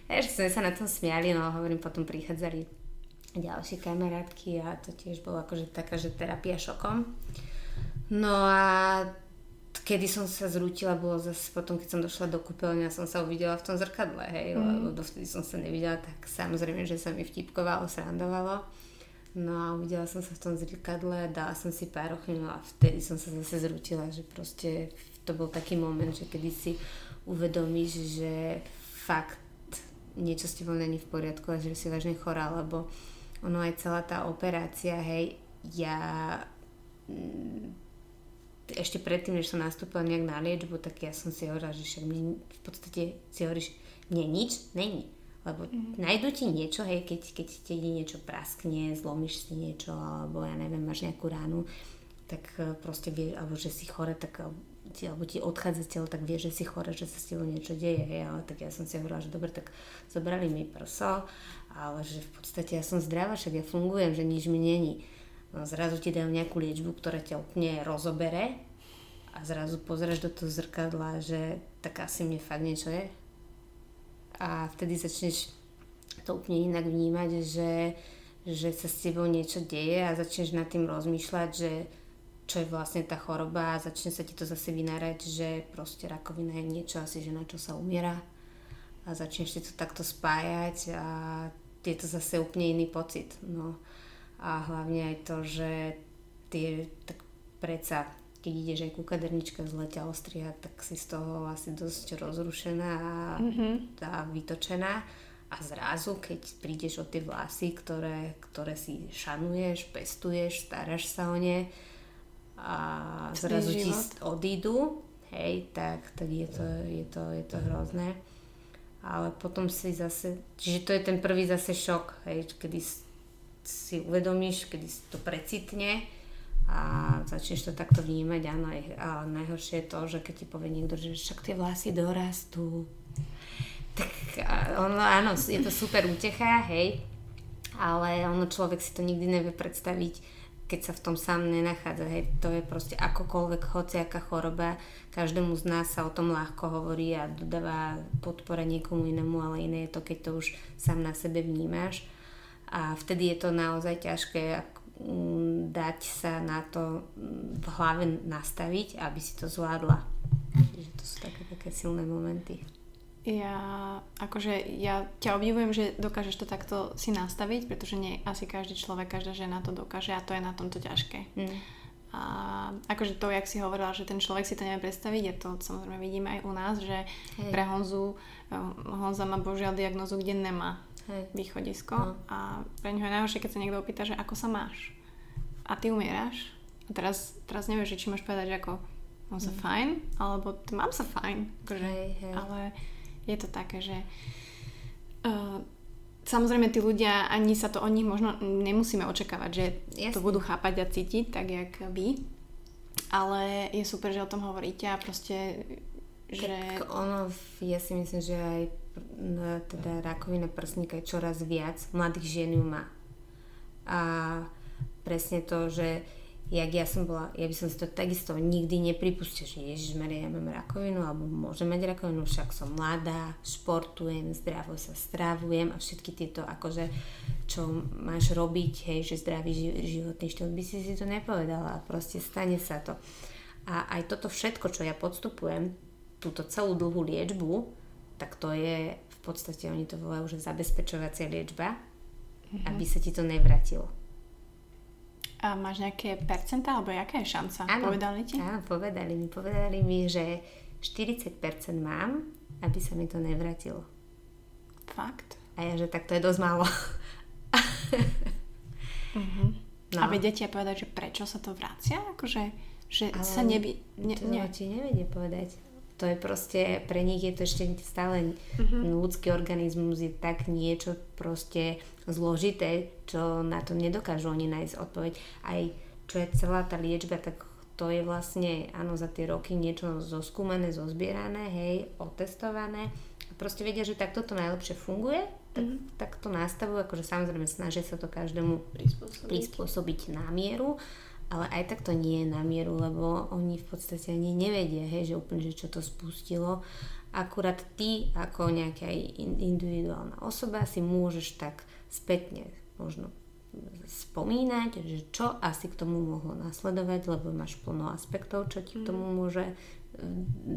[SPEAKER 3] Takže sme sa na tom smiali, no hovorím, potom prichádzali ďalšie kamarátky a to tiež bolo akože taká, že terapia šokom. No a kedy som sa zrútila, bolo zase potom, keď som došla do kúpeľne a som sa uvidela v tom zrkadle, hej, mm. lebo dovtedy som sa nevidela, tak samozrejme, že sa mi vtipkovalo, srandovalo. No a uvidela som sa v tom zrkadle, dala som si pár no a vtedy som sa zase zrútila, že proste to bol taký moment, že kedy si uvedomíš, že fakt niečo s tebou není v poriadku a že si vážne chorá, lebo ono aj celá tá operácia, hej, ja ešte predtým, než som nastúpila nejak na liečbu, tak ja som si hovorila, že však mne v podstate si hovoríš, nie nič, není. Lebo mm-hmm. nájdu ti niečo, hej, keď, keď ti niečo praskne, zlomíš si niečo, alebo ja neviem, máš nejakú ránu, tak e, proste vieš, alebo že si chore, tak ti, alebo ti odchádza telo, tak vieš, že si chore, že sa s tebou niečo deje, hej, ale tak ja som si hovorila, že dobre, tak zobrali mi prso, ale že v podstate ja som zdravá, však ja fungujem, že nič mi není zrazu ti dajú nejakú liečbu, ktorá ťa úplne rozobere a zrazu pozrieš do toho zrkadla, že tak asi mne fakt niečo je. A vtedy začneš to úplne inak vnímať, že, že sa s tebou niečo deje a začneš nad tým rozmýšľať, že čo je vlastne tá choroba a začne sa ti to zase vynárať, že proste rakovina je niečo asi, že na čo sa umiera a začneš si to takto spájať a je to zase úplne iný pocit. No a hlavne aj to, že tie, tak predsa keď ideš aj ku kaderničke zle ťa ostriha, tak si z toho asi dosť rozrušená a, mm-hmm. a vytočená. A zrazu, keď prídeš o tie vlasy, ktoré, ktoré si šanuješ, pestuješ, staráš sa o ne a zrazu ti odídu, hej, tak, tak je, to, je, to, je to hrozné. Ale potom si zase, čiže to je ten prvý zase šok, hej, kedy si uvedomíš, kedy si to precitne a začneš to takto vnímať naj, a najhoršie je to, že keď ti povie niekto, že však tie vlasy dorastú, tak ono, áno, je to super útecha, hej, ale ono človek si to nikdy nevie predstaviť, keď sa v tom sám nenachádza. Hej. To je proste akokoľvek, hociaká choroba, každému z nás sa o tom ľahko hovorí a dodáva podpora niekomu inému, ale iné je to, keď to už sám na sebe vnímaš a vtedy je to naozaj ťažké mm, dať sa na to mm, v hlave nastaviť, aby si to zvládla. Čiže to sú také, také silné momenty.
[SPEAKER 2] Ja, akože, ja ťa obdivujem, že dokážeš to takto si nastaviť, pretože nie asi každý človek, každá žena to dokáže a to je na tomto ťažké. Mm. A akože to, jak si hovorila, že ten človek si to nevie predstaviť, je to samozrejme vidíme aj u nás, že Hej. pre Honzu, eh, Honza má božiaľ diagnozu, kde nemá Hej. východisko no. a pre ňoho je najhoršie, keď sa niekto opýta, že ako sa máš. A ty umieraš a teraz, teraz nevieš, či máš povedať, že ako mám sa mm. fajn, alebo mám sa fajn. Akože, hej, hej. Ale je to také, že uh, samozrejme tí ľudia, ani sa to od nich možno nemusíme očakávať, že Jasne. to budú chápať a cítiť tak, jak vy. Ale je super, že o tom hovoríte a proste že...
[SPEAKER 3] Tak ono, ja si myslím, že aj teda rakovina prsníka je čoraz viac, mladých žien ju má. A presne to, že jak ja som bola, ja by som si to takisto nikdy nepripustil, že Ježiš Maria, ja mám rakovinu, alebo môžem mať rakovinu, však som mladá, športujem, zdravo sa strávujem a všetky tieto akože, čo máš robiť, hej, že zdravý životný štýl, by si si to nepovedala a proste stane sa to. A aj toto všetko, čo ja podstupujem, túto celú dlhú liečbu, tak to je v podstate, oni to volajú, že zabezpečovacia liečba, mm-hmm. aby sa ti to nevratilo.
[SPEAKER 2] A máš nejaké percentá, alebo jaká je šanca? Áno, povedali ti?
[SPEAKER 3] Áno, povedali mi. Povedali mi, že 40% mám, aby sa mi to nevratilo.
[SPEAKER 2] Fakt?
[SPEAKER 3] A ja, že tak to je dosť málo.
[SPEAKER 2] uh-huh. no. A vedete povedať, že prečo sa to vracia? Akože, že Ale sa neby...
[SPEAKER 3] Ne, to ne. ti nevedie povedať. To je proste, pre nich je to ešte stále uh-huh. ľudský organizmus je tak niečo proste zložité, čo na to nedokážu oni nájsť odpoveď. Aj čo je celá tá liečba, tak to je vlastne, áno, za tie roky niečo zoskúmané, zozbierané, hej, otestované. A proste vedia, že takto to najlepšie funguje, tak, mm-hmm. tak to nastavujú, akože samozrejme snažia sa to každému prispôsobiť. prispôsobiť na mieru, ale aj tak to nie je na mieru, lebo oni v podstate ani nevedia, hej, že úplne, že čo to spustilo. Akurát ty, ako nejaká individuálna osoba, si môžeš tak spätne možno spomínať, že čo asi k tomu mohlo nasledovať, lebo máš plno aspektov, čo ti k tomu mm. môže e,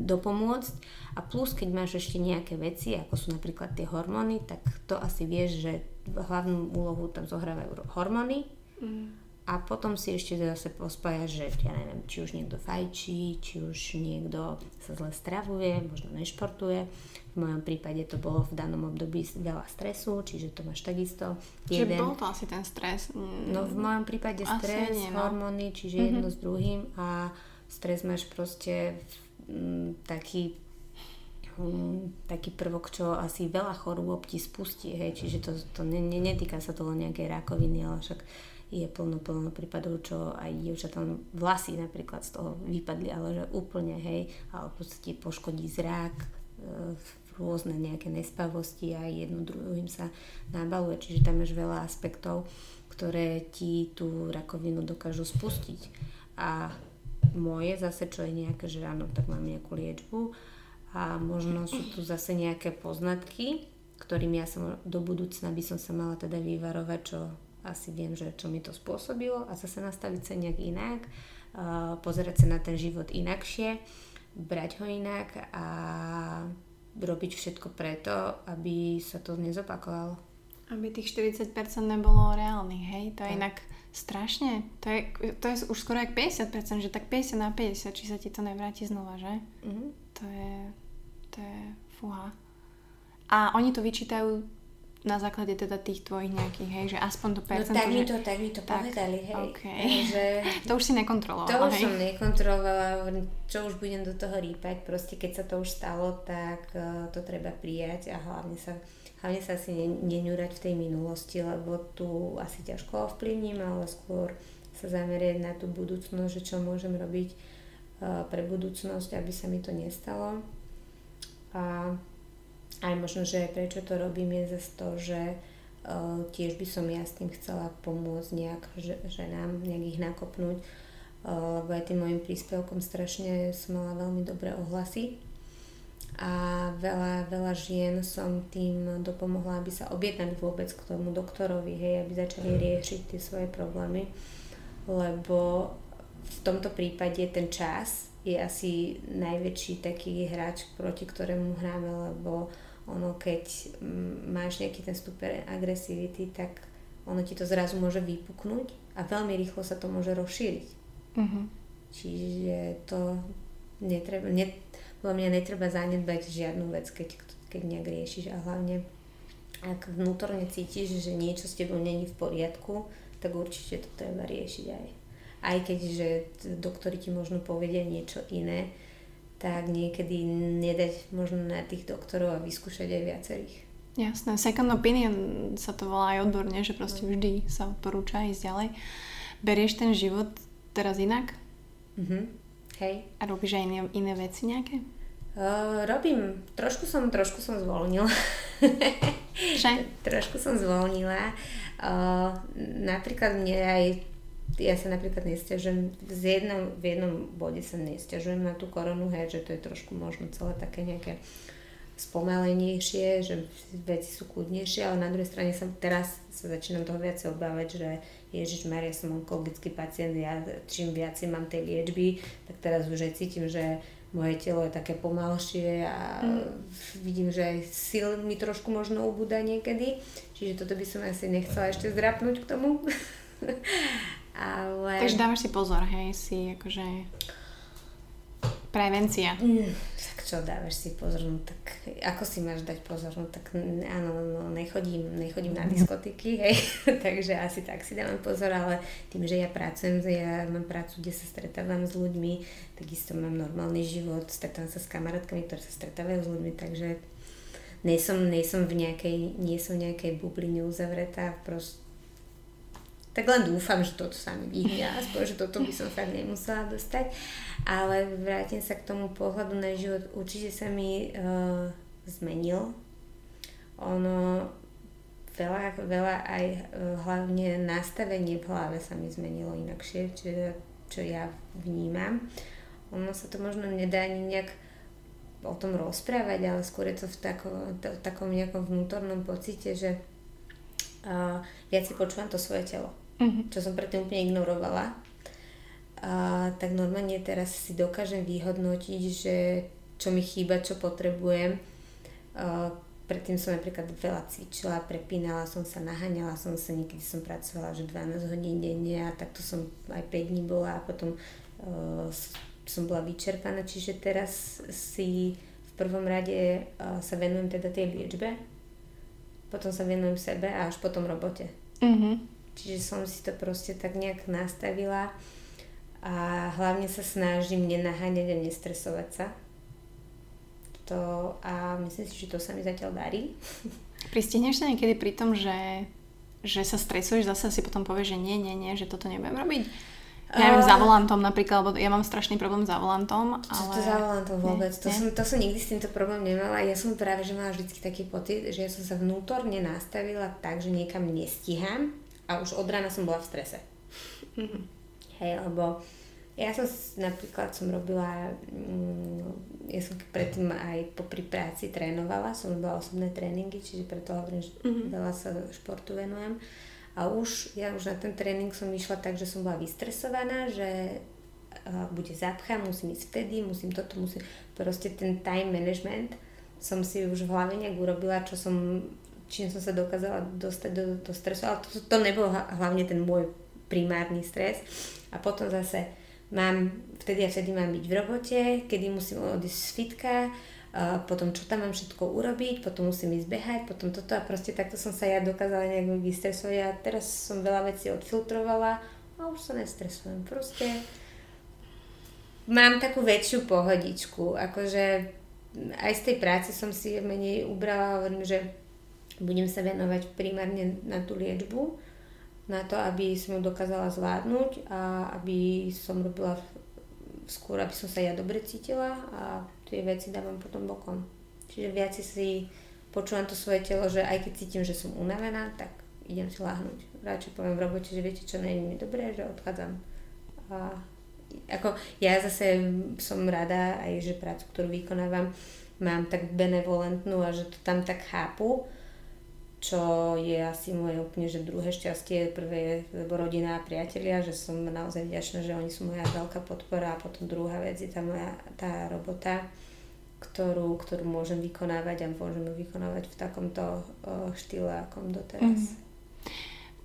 [SPEAKER 3] dopomôcť. A plus, keď máš ešte nejaké veci, ako sú napríklad tie hormóny, tak to asi vieš, že hlavnú úlohu tam zohrávajú hormóny. Mm a potom si ešte zase pospája, že ja neviem, či už niekto fajčí, či už niekto sa zle stravuje, možno nešportuje. V mojom prípade to bolo v danom období veľa stresu, čiže to máš takisto.
[SPEAKER 2] Čiže jeden... bol to asi ten stres?
[SPEAKER 3] Mm, no v mojom prípade stres, nie, no. hormóny, čiže mm-hmm. jedno s druhým a stres máš proste m, mm, taký taký prvok, čo asi veľa chorôb ti spustí, hej, čiže to, to ne, ne, netýka sa toho nejakej rakoviny, ale však je plno, plno prípadov, čo aj dievčatám vlasy napríklad z toho vypadli, ale že úplne, hej, ale v podstate poškodí zrak, e, rôzne nejaké nespavosti a jedno druhým sa nabaluje, čiže tam máš veľa aspektov, ktoré ti tú rakovinu dokážu spustiť. A moje zase, čo je nejaké, že áno, tak mám nejakú liečbu a možno sú tu zase nejaké poznatky, ktorým ja som do budúcna by som sa mala teda vyvarovať, čo asi viem, že čo mi to spôsobilo a zase nastaviť sa nejak inak, pozerať sa na ten život inakšie, brať ho inak a robiť všetko preto, aby sa to nezopakovalo.
[SPEAKER 2] Aby tých 40% nebolo reálnych, hej? To je tak. inak strašne. To je, to je už skoro jak 50%, že tak 50 na 50, či sa ti to nevráti znova, že? Mm-hmm. To je, to je fúha. A oni to vyčítajú na základe teda tých tvojich nejakých, hej, že aspoň to percento,
[SPEAKER 3] No tak mi to, tak mi to tak, povedali, hej.
[SPEAKER 2] Okay. Že, [LAUGHS] to už si nekontrolovala,
[SPEAKER 3] To už
[SPEAKER 2] hej?
[SPEAKER 3] som nekontrolovala, čo už budem do toho rýpať, proste keď sa to už stalo, tak uh, to treba prijať a hlavne sa hlavne sa asi neňúrať v tej minulosti, lebo tu asi ťažko ovplyvním, ale skôr sa zamerieť na tú budúcnosť, že čo môžem robiť uh, pre budúcnosť, aby sa mi to nestalo. A aj možno, že prečo to robím je zase to, že uh, tiež by som ja s tým chcela pomôcť nejak ženám, nejak ich nakopnúť, uh, lebo aj tým môjim príspevkom strašne som mala veľmi dobré ohlasy a veľa, veľa žien som tým dopomohla, aby sa objednali vôbec k tomu doktorovi, hej, aby začali riešiť tie svoje problémy, lebo v tomto prípade ten čas je asi najväčší taký hráč, proti ktorému hráme, lebo ono keď mm, máš nejaký ten stupeň agresivity, tak ono ti to zrazu môže vypuknúť a veľmi rýchlo sa to môže rozšíriť. Uh-huh. Čiže to netreba, ne, podľa mňa netreba zanedbať žiadnu vec, keď, keď nejak riešiš a hlavne ak vnútorne cítiš, že niečo s tebou není v poriadku, tak určite to treba riešiť aj. Aj keď, že doktori ti možno povedia niečo iné, tak niekedy nedať možno na tých doktorov a vyskúšať aj viacerých.
[SPEAKER 2] Jasné, second opinion sa to volá aj odborne, že proste no. vždy sa odporúča ísť ďalej. Berieš ten život teraz inak?
[SPEAKER 3] Mhm, hej.
[SPEAKER 2] A robíš aj iné, iné veci nejaké?
[SPEAKER 3] Uh, robím, trošku som, trošku som zvolnila. [LAUGHS] Trošku som zvolnila. Uh, napríklad mne aj ja sa napríklad nestiažujem, z jednom, v jednom bode sa nestiažujem na tú koronu, hej, že to je trošku možno celé také nejaké spomalenejšie, že veci sú kľudnejšie, ale na druhej strane sa teraz sa začínam toho viac obávať, že Ježiš Maria, som onkologický pacient, ja čím viac mám tej liečby, tak teraz už aj cítim, že moje telo je také pomalšie a mm. vidím, že aj sil mi trošku možno ubúda niekedy, čiže toto by som asi nechcela ešte zrapnúť k tomu. [LAUGHS] Ale...
[SPEAKER 2] Takže dávaš si pozor, hej, si akože prevencia.
[SPEAKER 3] Mm, tak čo dávaš si pozor, no tak ako si máš dať pozor, no tak áno, no, nechodím, nechodím na [LAUGHS] diskotiky, hej, [LAUGHS] takže asi tak si dávam pozor, ale tým, že ja pracujem, ja mám prácu, kde sa stretávam s ľuďmi, takisto mám normálny život, stretávam sa s kamarátkami, ktoré sa stretávajú s ľuďmi, takže nejsom, nejsom v nejakej, nie som v nejakej bubline uzavretá, proste tak len dúfam, že toto sa mi vyhne, aspoň, že toto by som fakt nemusela dostať. Ale vrátim sa k tomu pohľadu na život. Určite sa mi uh, zmenil. Ono veľa, veľa aj uh, hlavne nastavenie v hlave sa mi zmenilo inakšie, čo, čo ja vnímam. Ono sa to možno nedá ani nejak o tom rozprávať, ale skôr je to v, tako, to, v takom nejakom vnútornom pocite, že uh, viac si počúvam to svoje telo mm-hmm. čo som predtým úplne ignorovala. A, tak normálne teraz si dokážem vyhodnotiť, že čo mi chýba, čo potrebujem. A, predtým som napríklad veľa cvičila, prepínala som sa, naháňala som sa, niekedy som pracovala že 12 hodín denne a takto som aj 5 dní bola a potom uh, som bola vyčerpaná, čiže teraz si v prvom rade uh, sa venujem teda tej liečbe, potom sa venujem sebe a až potom robote. Mm-hmm. Čiže som si to proste tak nejak nastavila a hlavne sa snažím nenaháňať a nestresovať sa. To, a myslím si, že to sa mi zatiaľ darí. [LAUGHS]
[SPEAKER 2] Pristihneš sa niekedy pri tom, že, že sa stresuješ, zase si potom povieš, že nie, nie, nie, že toto nebudem robiť? Ja neviem, za volantom napríklad, lebo ja mám strašný problém za volantom.
[SPEAKER 3] Ale... Čo to za volantom vôbec? Nie, to, nie? Som, to som nikdy s týmto problém nemala. Ja som práve, že mala vždy taký pocit, že ja som sa vnútorne nastavila tak, že niekam nestíham a už od rána som bola v strese. Mm-hmm. Hej, lebo ja som napríklad som robila, mm, ja som predtým aj popri práci trénovala, som robila osobné tréningy, čiže preto hovorím, že mm-hmm. veľa sa športu venujem. A už, ja už na ten tréning som išla tak, že som bola vystresovaná, že bude zapcha, musím ísť vtedy, musím toto, musím... Proste ten time management som si už v hlave nejak urobila, čo som čím som sa dokázala dostať do, do stresu, ale to, to nebol hlavne ten môj primárny stres. A potom zase mám, vtedy a vtedy mám byť v robote, kedy musím odísť z fitka, potom čo tam mám všetko urobiť, potom musím ísť behať, potom toto a proste takto som sa ja dokázala nejak vystresovať a teraz som veľa vecí odfiltrovala a už sa nestresujem. Proste mám takú väčšiu pohodičku, akože aj z tej práce som si menej ubrala, hovorím, že budem sa venovať primárne na tú liečbu, na to, aby som ju dokázala zvládnuť a aby som robila skôr, aby som sa ja dobre cítila a tie veci dávam potom bokom. Čiže viac si počúvam to svoje telo, že aj keď cítim, že som unavená, tak idem si láhnuť. Radšej poviem v robote, že viete čo, nie je mi dobré, že odchádzam. A ako ja zase som rada aj, že prácu, ktorú vykonávam, mám tak benevolentnú a že to tam tak chápu, čo je asi moje úplne že druhé šťastie. Prvé je rodina a priatelia, že som naozaj vďačná, že oni sú moja veľká podpora a potom druhá vec je tá moja tá robota, ktorú, ktorú môžem vykonávať a môžem ju vykonávať v takomto uh, štýle, akom doteraz. Mm.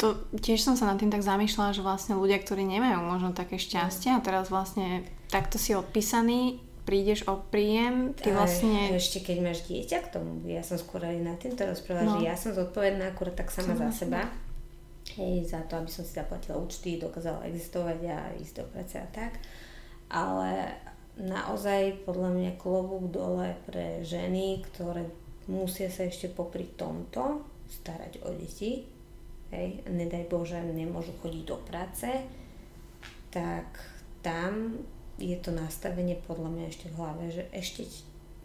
[SPEAKER 2] To tiež som sa nad tým tak zamýšľala, že vlastne ľudia, ktorí nemajú možno také šťastie a teraz vlastne takto si odpísaní, prídeš o príjem, ty vlastne...
[SPEAKER 3] Ešte keď máš dieťa k tomu, ja som skôr aj na týmto rozprávala, no. že ja som zodpovedná akurát tak sama za seba. Hej, za to, aby som si zaplatila účty, dokázala existovať a ísť do práce a tak. Ale naozaj podľa mňa klobúk dole pre ženy, ktoré musia sa ešte popri tomto starať o deti, hej, nedaj Bože, nemôžu chodiť do práce, tak tam je to nastavenie podľa mňa ešte v hlave, že ešte,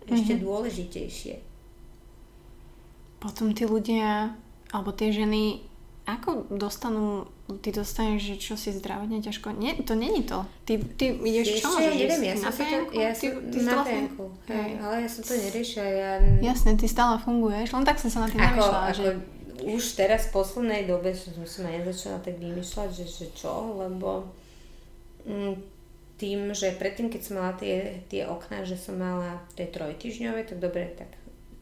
[SPEAKER 3] ešte mm-hmm. dôležitejšie.
[SPEAKER 2] Potom tí ľudia, alebo tie ženy, ako dostanú ty dostaneš, že čo si zdravotne ťažko. Nie, to není to. Ty, ty ideš čo?
[SPEAKER 3] Ešte ja neviem, ja som si to, ja
[SPEAKER 2] ty,
[SPEAKER 3] na penku, hej, ale ja som to neriešila, ja...
[SPEAKER 2] Jasne, ty stále funguješ, len tak som sa na tým
[SPEAKER 3] Ako, ako
[SPEAKER 2] že...
[SPEAKER 3] už teraz v poslednej dobe som som aj nezačala tak vymýšľať, že, že čo, lebo mm, tým, že predtým, keď som mala tie, tie okná, že som mala tie trojtyžňové, tak dobre, tak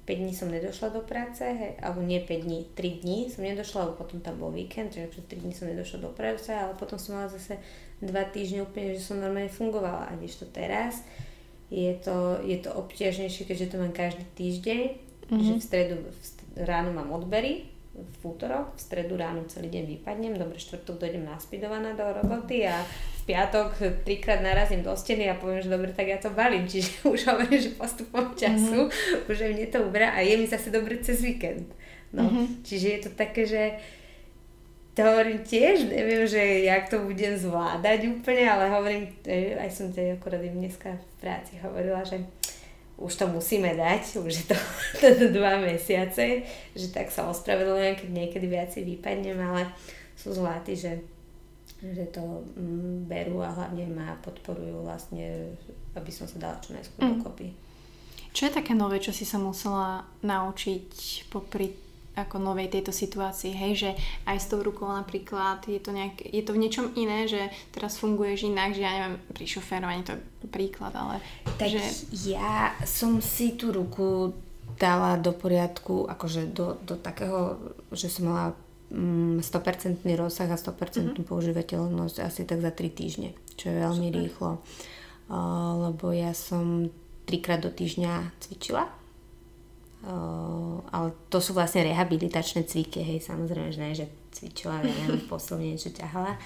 [SPEAKER 3] 5 dní som nedošla do práce, hej, alebo nie 5 dní, 3 dní som nedošla, lebo potom tam bol víkend, takže před 3 dní som nedošla do práce, ale potom som mala zase 2 týždne úplne, že som normálne fungovala. A to teraz je to, je to obťažnejšie, keďže to mám každý týždeň, mm-hmm. že v stredu v ráno mám odbery, v útorok, v stredu ráno celý deň vypadnem, dobre, štvrtok dojdem naspidovaná do roboty a v piatok trikrát narazím do steny a poviem, že dobre, tak ja to balím, čiže [LAUGHS] už hovorím, že postupom času, mm-hmm. už mne to uberá a je mi zase dobre cez víkend. No, mm-hmm. čiže je to také, že to hovorím tiež, neviem, že jak to budem zvládať úplne, ale hovorím, e, aj som to akorát im dneska v práci hovorila, že už to musíme dať, už je [LAUGHS] to, dva mesiace, že tak sa ospravedlňujem, keď niekedy viacej vypadnem, ale sú zlatí, že, že to mm, berú a hlavne ma podporujú vlastne, aby som sa dala čo najskôr mm. dokopy.
[SPEAKER 2] Čo je také nové, čo si sa musela naučiť popri ako novej tejto situácii, hej, že aj s tou rukou napríklad je to, nejak, je to v niečom iné, že teraz funguješ inak, že ja neviem, pri šoférovaní to je príklad, ale
[SPEAKER 3] Tak
[SPEAKER 2] že...
[SPEAKER 3] ja som si tú ruku dala do poriadku, akože do, do takého, že som mala mm, 100% rozsah a 100% mm-hmm. používateľnosť asi tak za 3 týždne, čo je veľmi
[SPEAKER 2] Super.
[SPEAKER 3] rýchlo. Uh, lebo ja som trikrát do týždňa cvičila Uh, ale to sú vlastne rehabilitačné cviky, hej, samozrejme, že ne, že cvičila, neviem, [LAUGHS] poslovne niečo ťahala,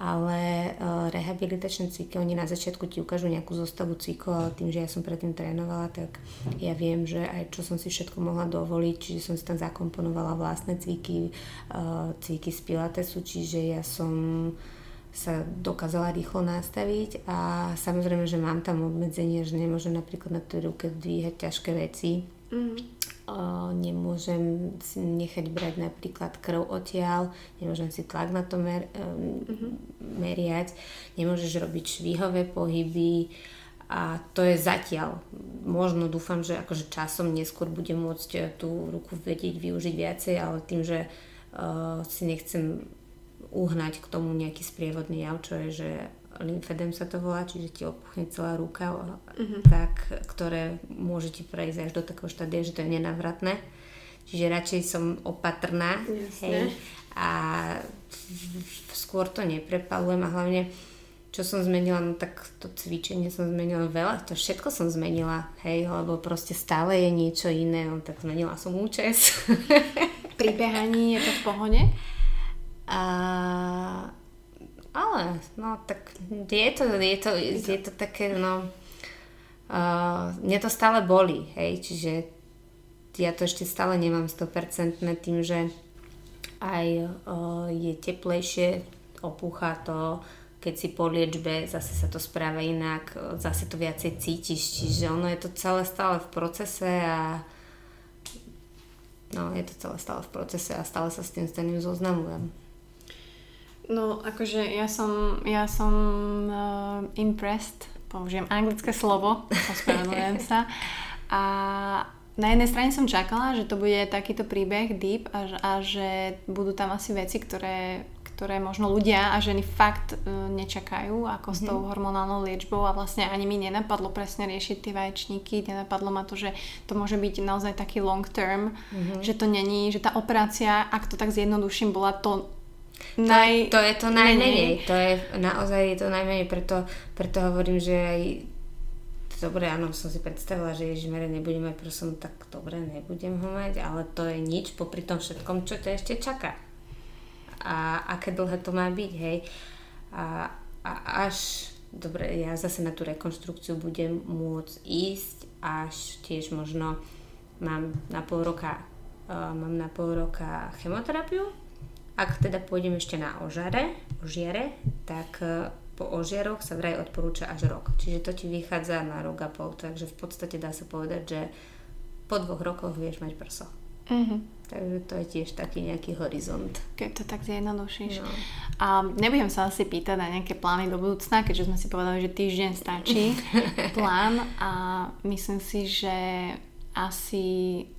[SPEAKER 3] ale uh, rehabilitačné cviky, oni na začiatku ti ukážu nejakú zostavu cvikov, ale tým, že ja som predtým trénovala, tak ja viem, že aj čo som si všetko mohla dovoliť, čiže som si tam zakomponovala vlastné cviky, uh, cviky z pilatesu, čiže ja som sa dokázala rýchlo nastaviť a samozrejme, že mám tam obmedzenie, že nemôžem napríklad na tej ruke dvíhať ťažké veci,
[SPEAKER 2] Mm.
[SPEAKER 3] Uh, nemôžem si nechať brať napríklad krv odtiaľ, nemôžem si tlak na to mer- um, mm-hmm. meriať, nemôžeš robiť švíhové pohyby a to je zatiaľ. Možno dúfam, že akože časom neskôr budem môcť eh, tú ruku vedieť využiť viacej, ale tým, že uh, si nechcem uhnať k tomu nejaký sprievodný jav, čo je, že lymfedem sa to volá, čiže ti opuchne celá ruka, uh-huh. tak, ktoré môže ti prejsť až do takého štádia, že to je nenávratné. Čiže radšej som opatrná hej, a skôr to neprepalujem a hlavne čo som zmenila, no tak to cvičenie som zmenila veľa, to všetko som zmenila, hej, lebo proste stále je niečo iné, no tak zmenila som účes.
[SPEAKER 2] Pri behaní je to v pohode?
[SPEAKER 3] A ale, no tak je to, je to, je to také, no, uh, mne to stále boli, hej, čiže ja to ešte stále nemám 100% tým, že aj uh, je teplejšie, opúcha to, keď si po liečbe zase sa to správa inak, zase to viacej cítiš, čiže ono je to celé stále v procese a no, je to celé stále v procese a stále sa s tým staným zoznamujem.
[SPEAKER 2] No, akože ja som, ja som uh, impressed, použijem anglické slovo, ospravedlňujem sa. A na jednej strane som čakala, že to bude takýto príbeh deep a, a že budú tam asi veci, ktoré, ktoré možno ľudia a ženy fakt uh, nečakajú, ako s tou hormonálnou liečbou a vlastne ani mi nenapadlo presne riešiť tie vaječníky, nenapadlo ma to, že to môže byť naozaj taký long term, mm-hmm. že to není, že tá operácia, ak to tak zjednoduším, bola to Naj...
[SPEAKER 3] To, to je to najmenej, to je naozaj je to najmenej, preto, preto hovorím, že aj dobre, áno, som si predstavila, že Ježišmere nebudem mať prosom, tak dobre, nebudem ho mať, ale to je nič popri tom všetkom, čo ťa ešte čaká. A aké dlhé to má byť, hej. A, a až, dobre, ja zase na tú rekonštrukciu budem môcť ísť, až tiež možno mám na pol roka, uh, mám na pol roka chemoterapiu, ak teda pôjdem ešte na ožare, ožiare, tak e, po ožiaroch sa vraj odporúča až rok. Čiže to ti vychádza na rok a pol, takže v podstate dá sa povedať, že po dvoch rokoch vieš mať prso. Mm-hmm. Takže to je tiež taký nejaký horizont.
[SPEAKER 2] Keď to tak zjednodušíš. No. A nebudem sa asi pýtať na nejaké plány do budúcna, keďže sme si povedali, že týždeň stačí [LAUGHS] plán a myslím si, že asi,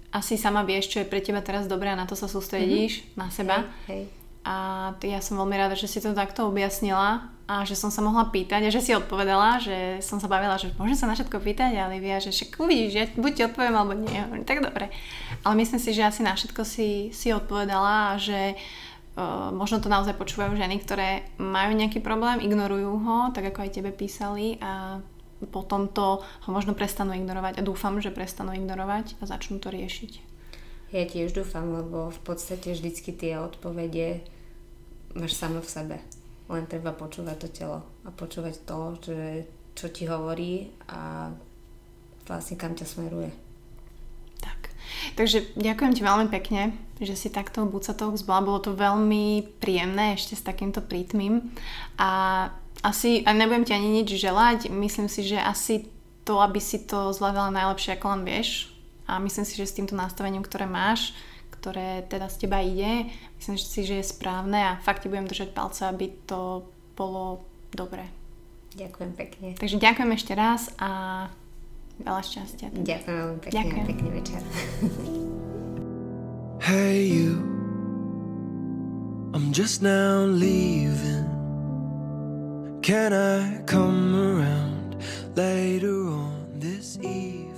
[SPEAKER 2] asi sama vieš, čo je pre teba teraz dobré a na to sa sústredíš, mm-hmm. na seba.
[SPEAKER 3] Hej, hej.
[SPEAKER 2] A ja som veľmi rada, že si to takto objasnila a že som sa mohla pýtať a že si odpovedala, že som sa bavila, že môžem sa na všetko pýtať a Livia, že však uvidíš, ja buď ti odpoviem alebo nie. Tak dobre. Ale myslím si, že asi na všetko si, si odpovedala a že uh, možno to naozaj počúvajú ženy, ktoré majú nejaký problém, ignorujú ho, tak ako aj tebe písali a potom to ho možno prestanú ignorovať a dúfam, že prestanú ignorovať a začnú to riešiť.
[SPEAKER 3] Ja tiež dúfam, lebo v podstate vždycky tie odpovede máš samo v sebe. Len treba počúvať to telo a počúvať to, že, čo ti hovorí a vlastne kam ťa smeruje.
[SPEAKER 2] Tak. Takže ďakujem ti veľmi pekne, že si takto Buca bola. Bolo to veľmi príjemné ešte s takýmto prítmym. A asi, a nebudem ti ani nič želať, myslím si, že asi to, aby si to zvládala najlepšie, ako len vieš, a myslím si, že s týmto nastavením, ktoré máš, ktoré teda z teba ide, myslím si, že je správne a fakt ti budem držať palce, aby to bolo dobré.
[SPEAKER 3] Ďakujem pekne.
[SPEAKER 2] Takže ďakujem ešte raz a veľa šťastia.
[SPEAKER 3] Ďakujem veľmi pekne. Ďakujem. Pekný večer.
[SPEAKER 1] hey you, I'm just now leaving. Can I come around later on this evening?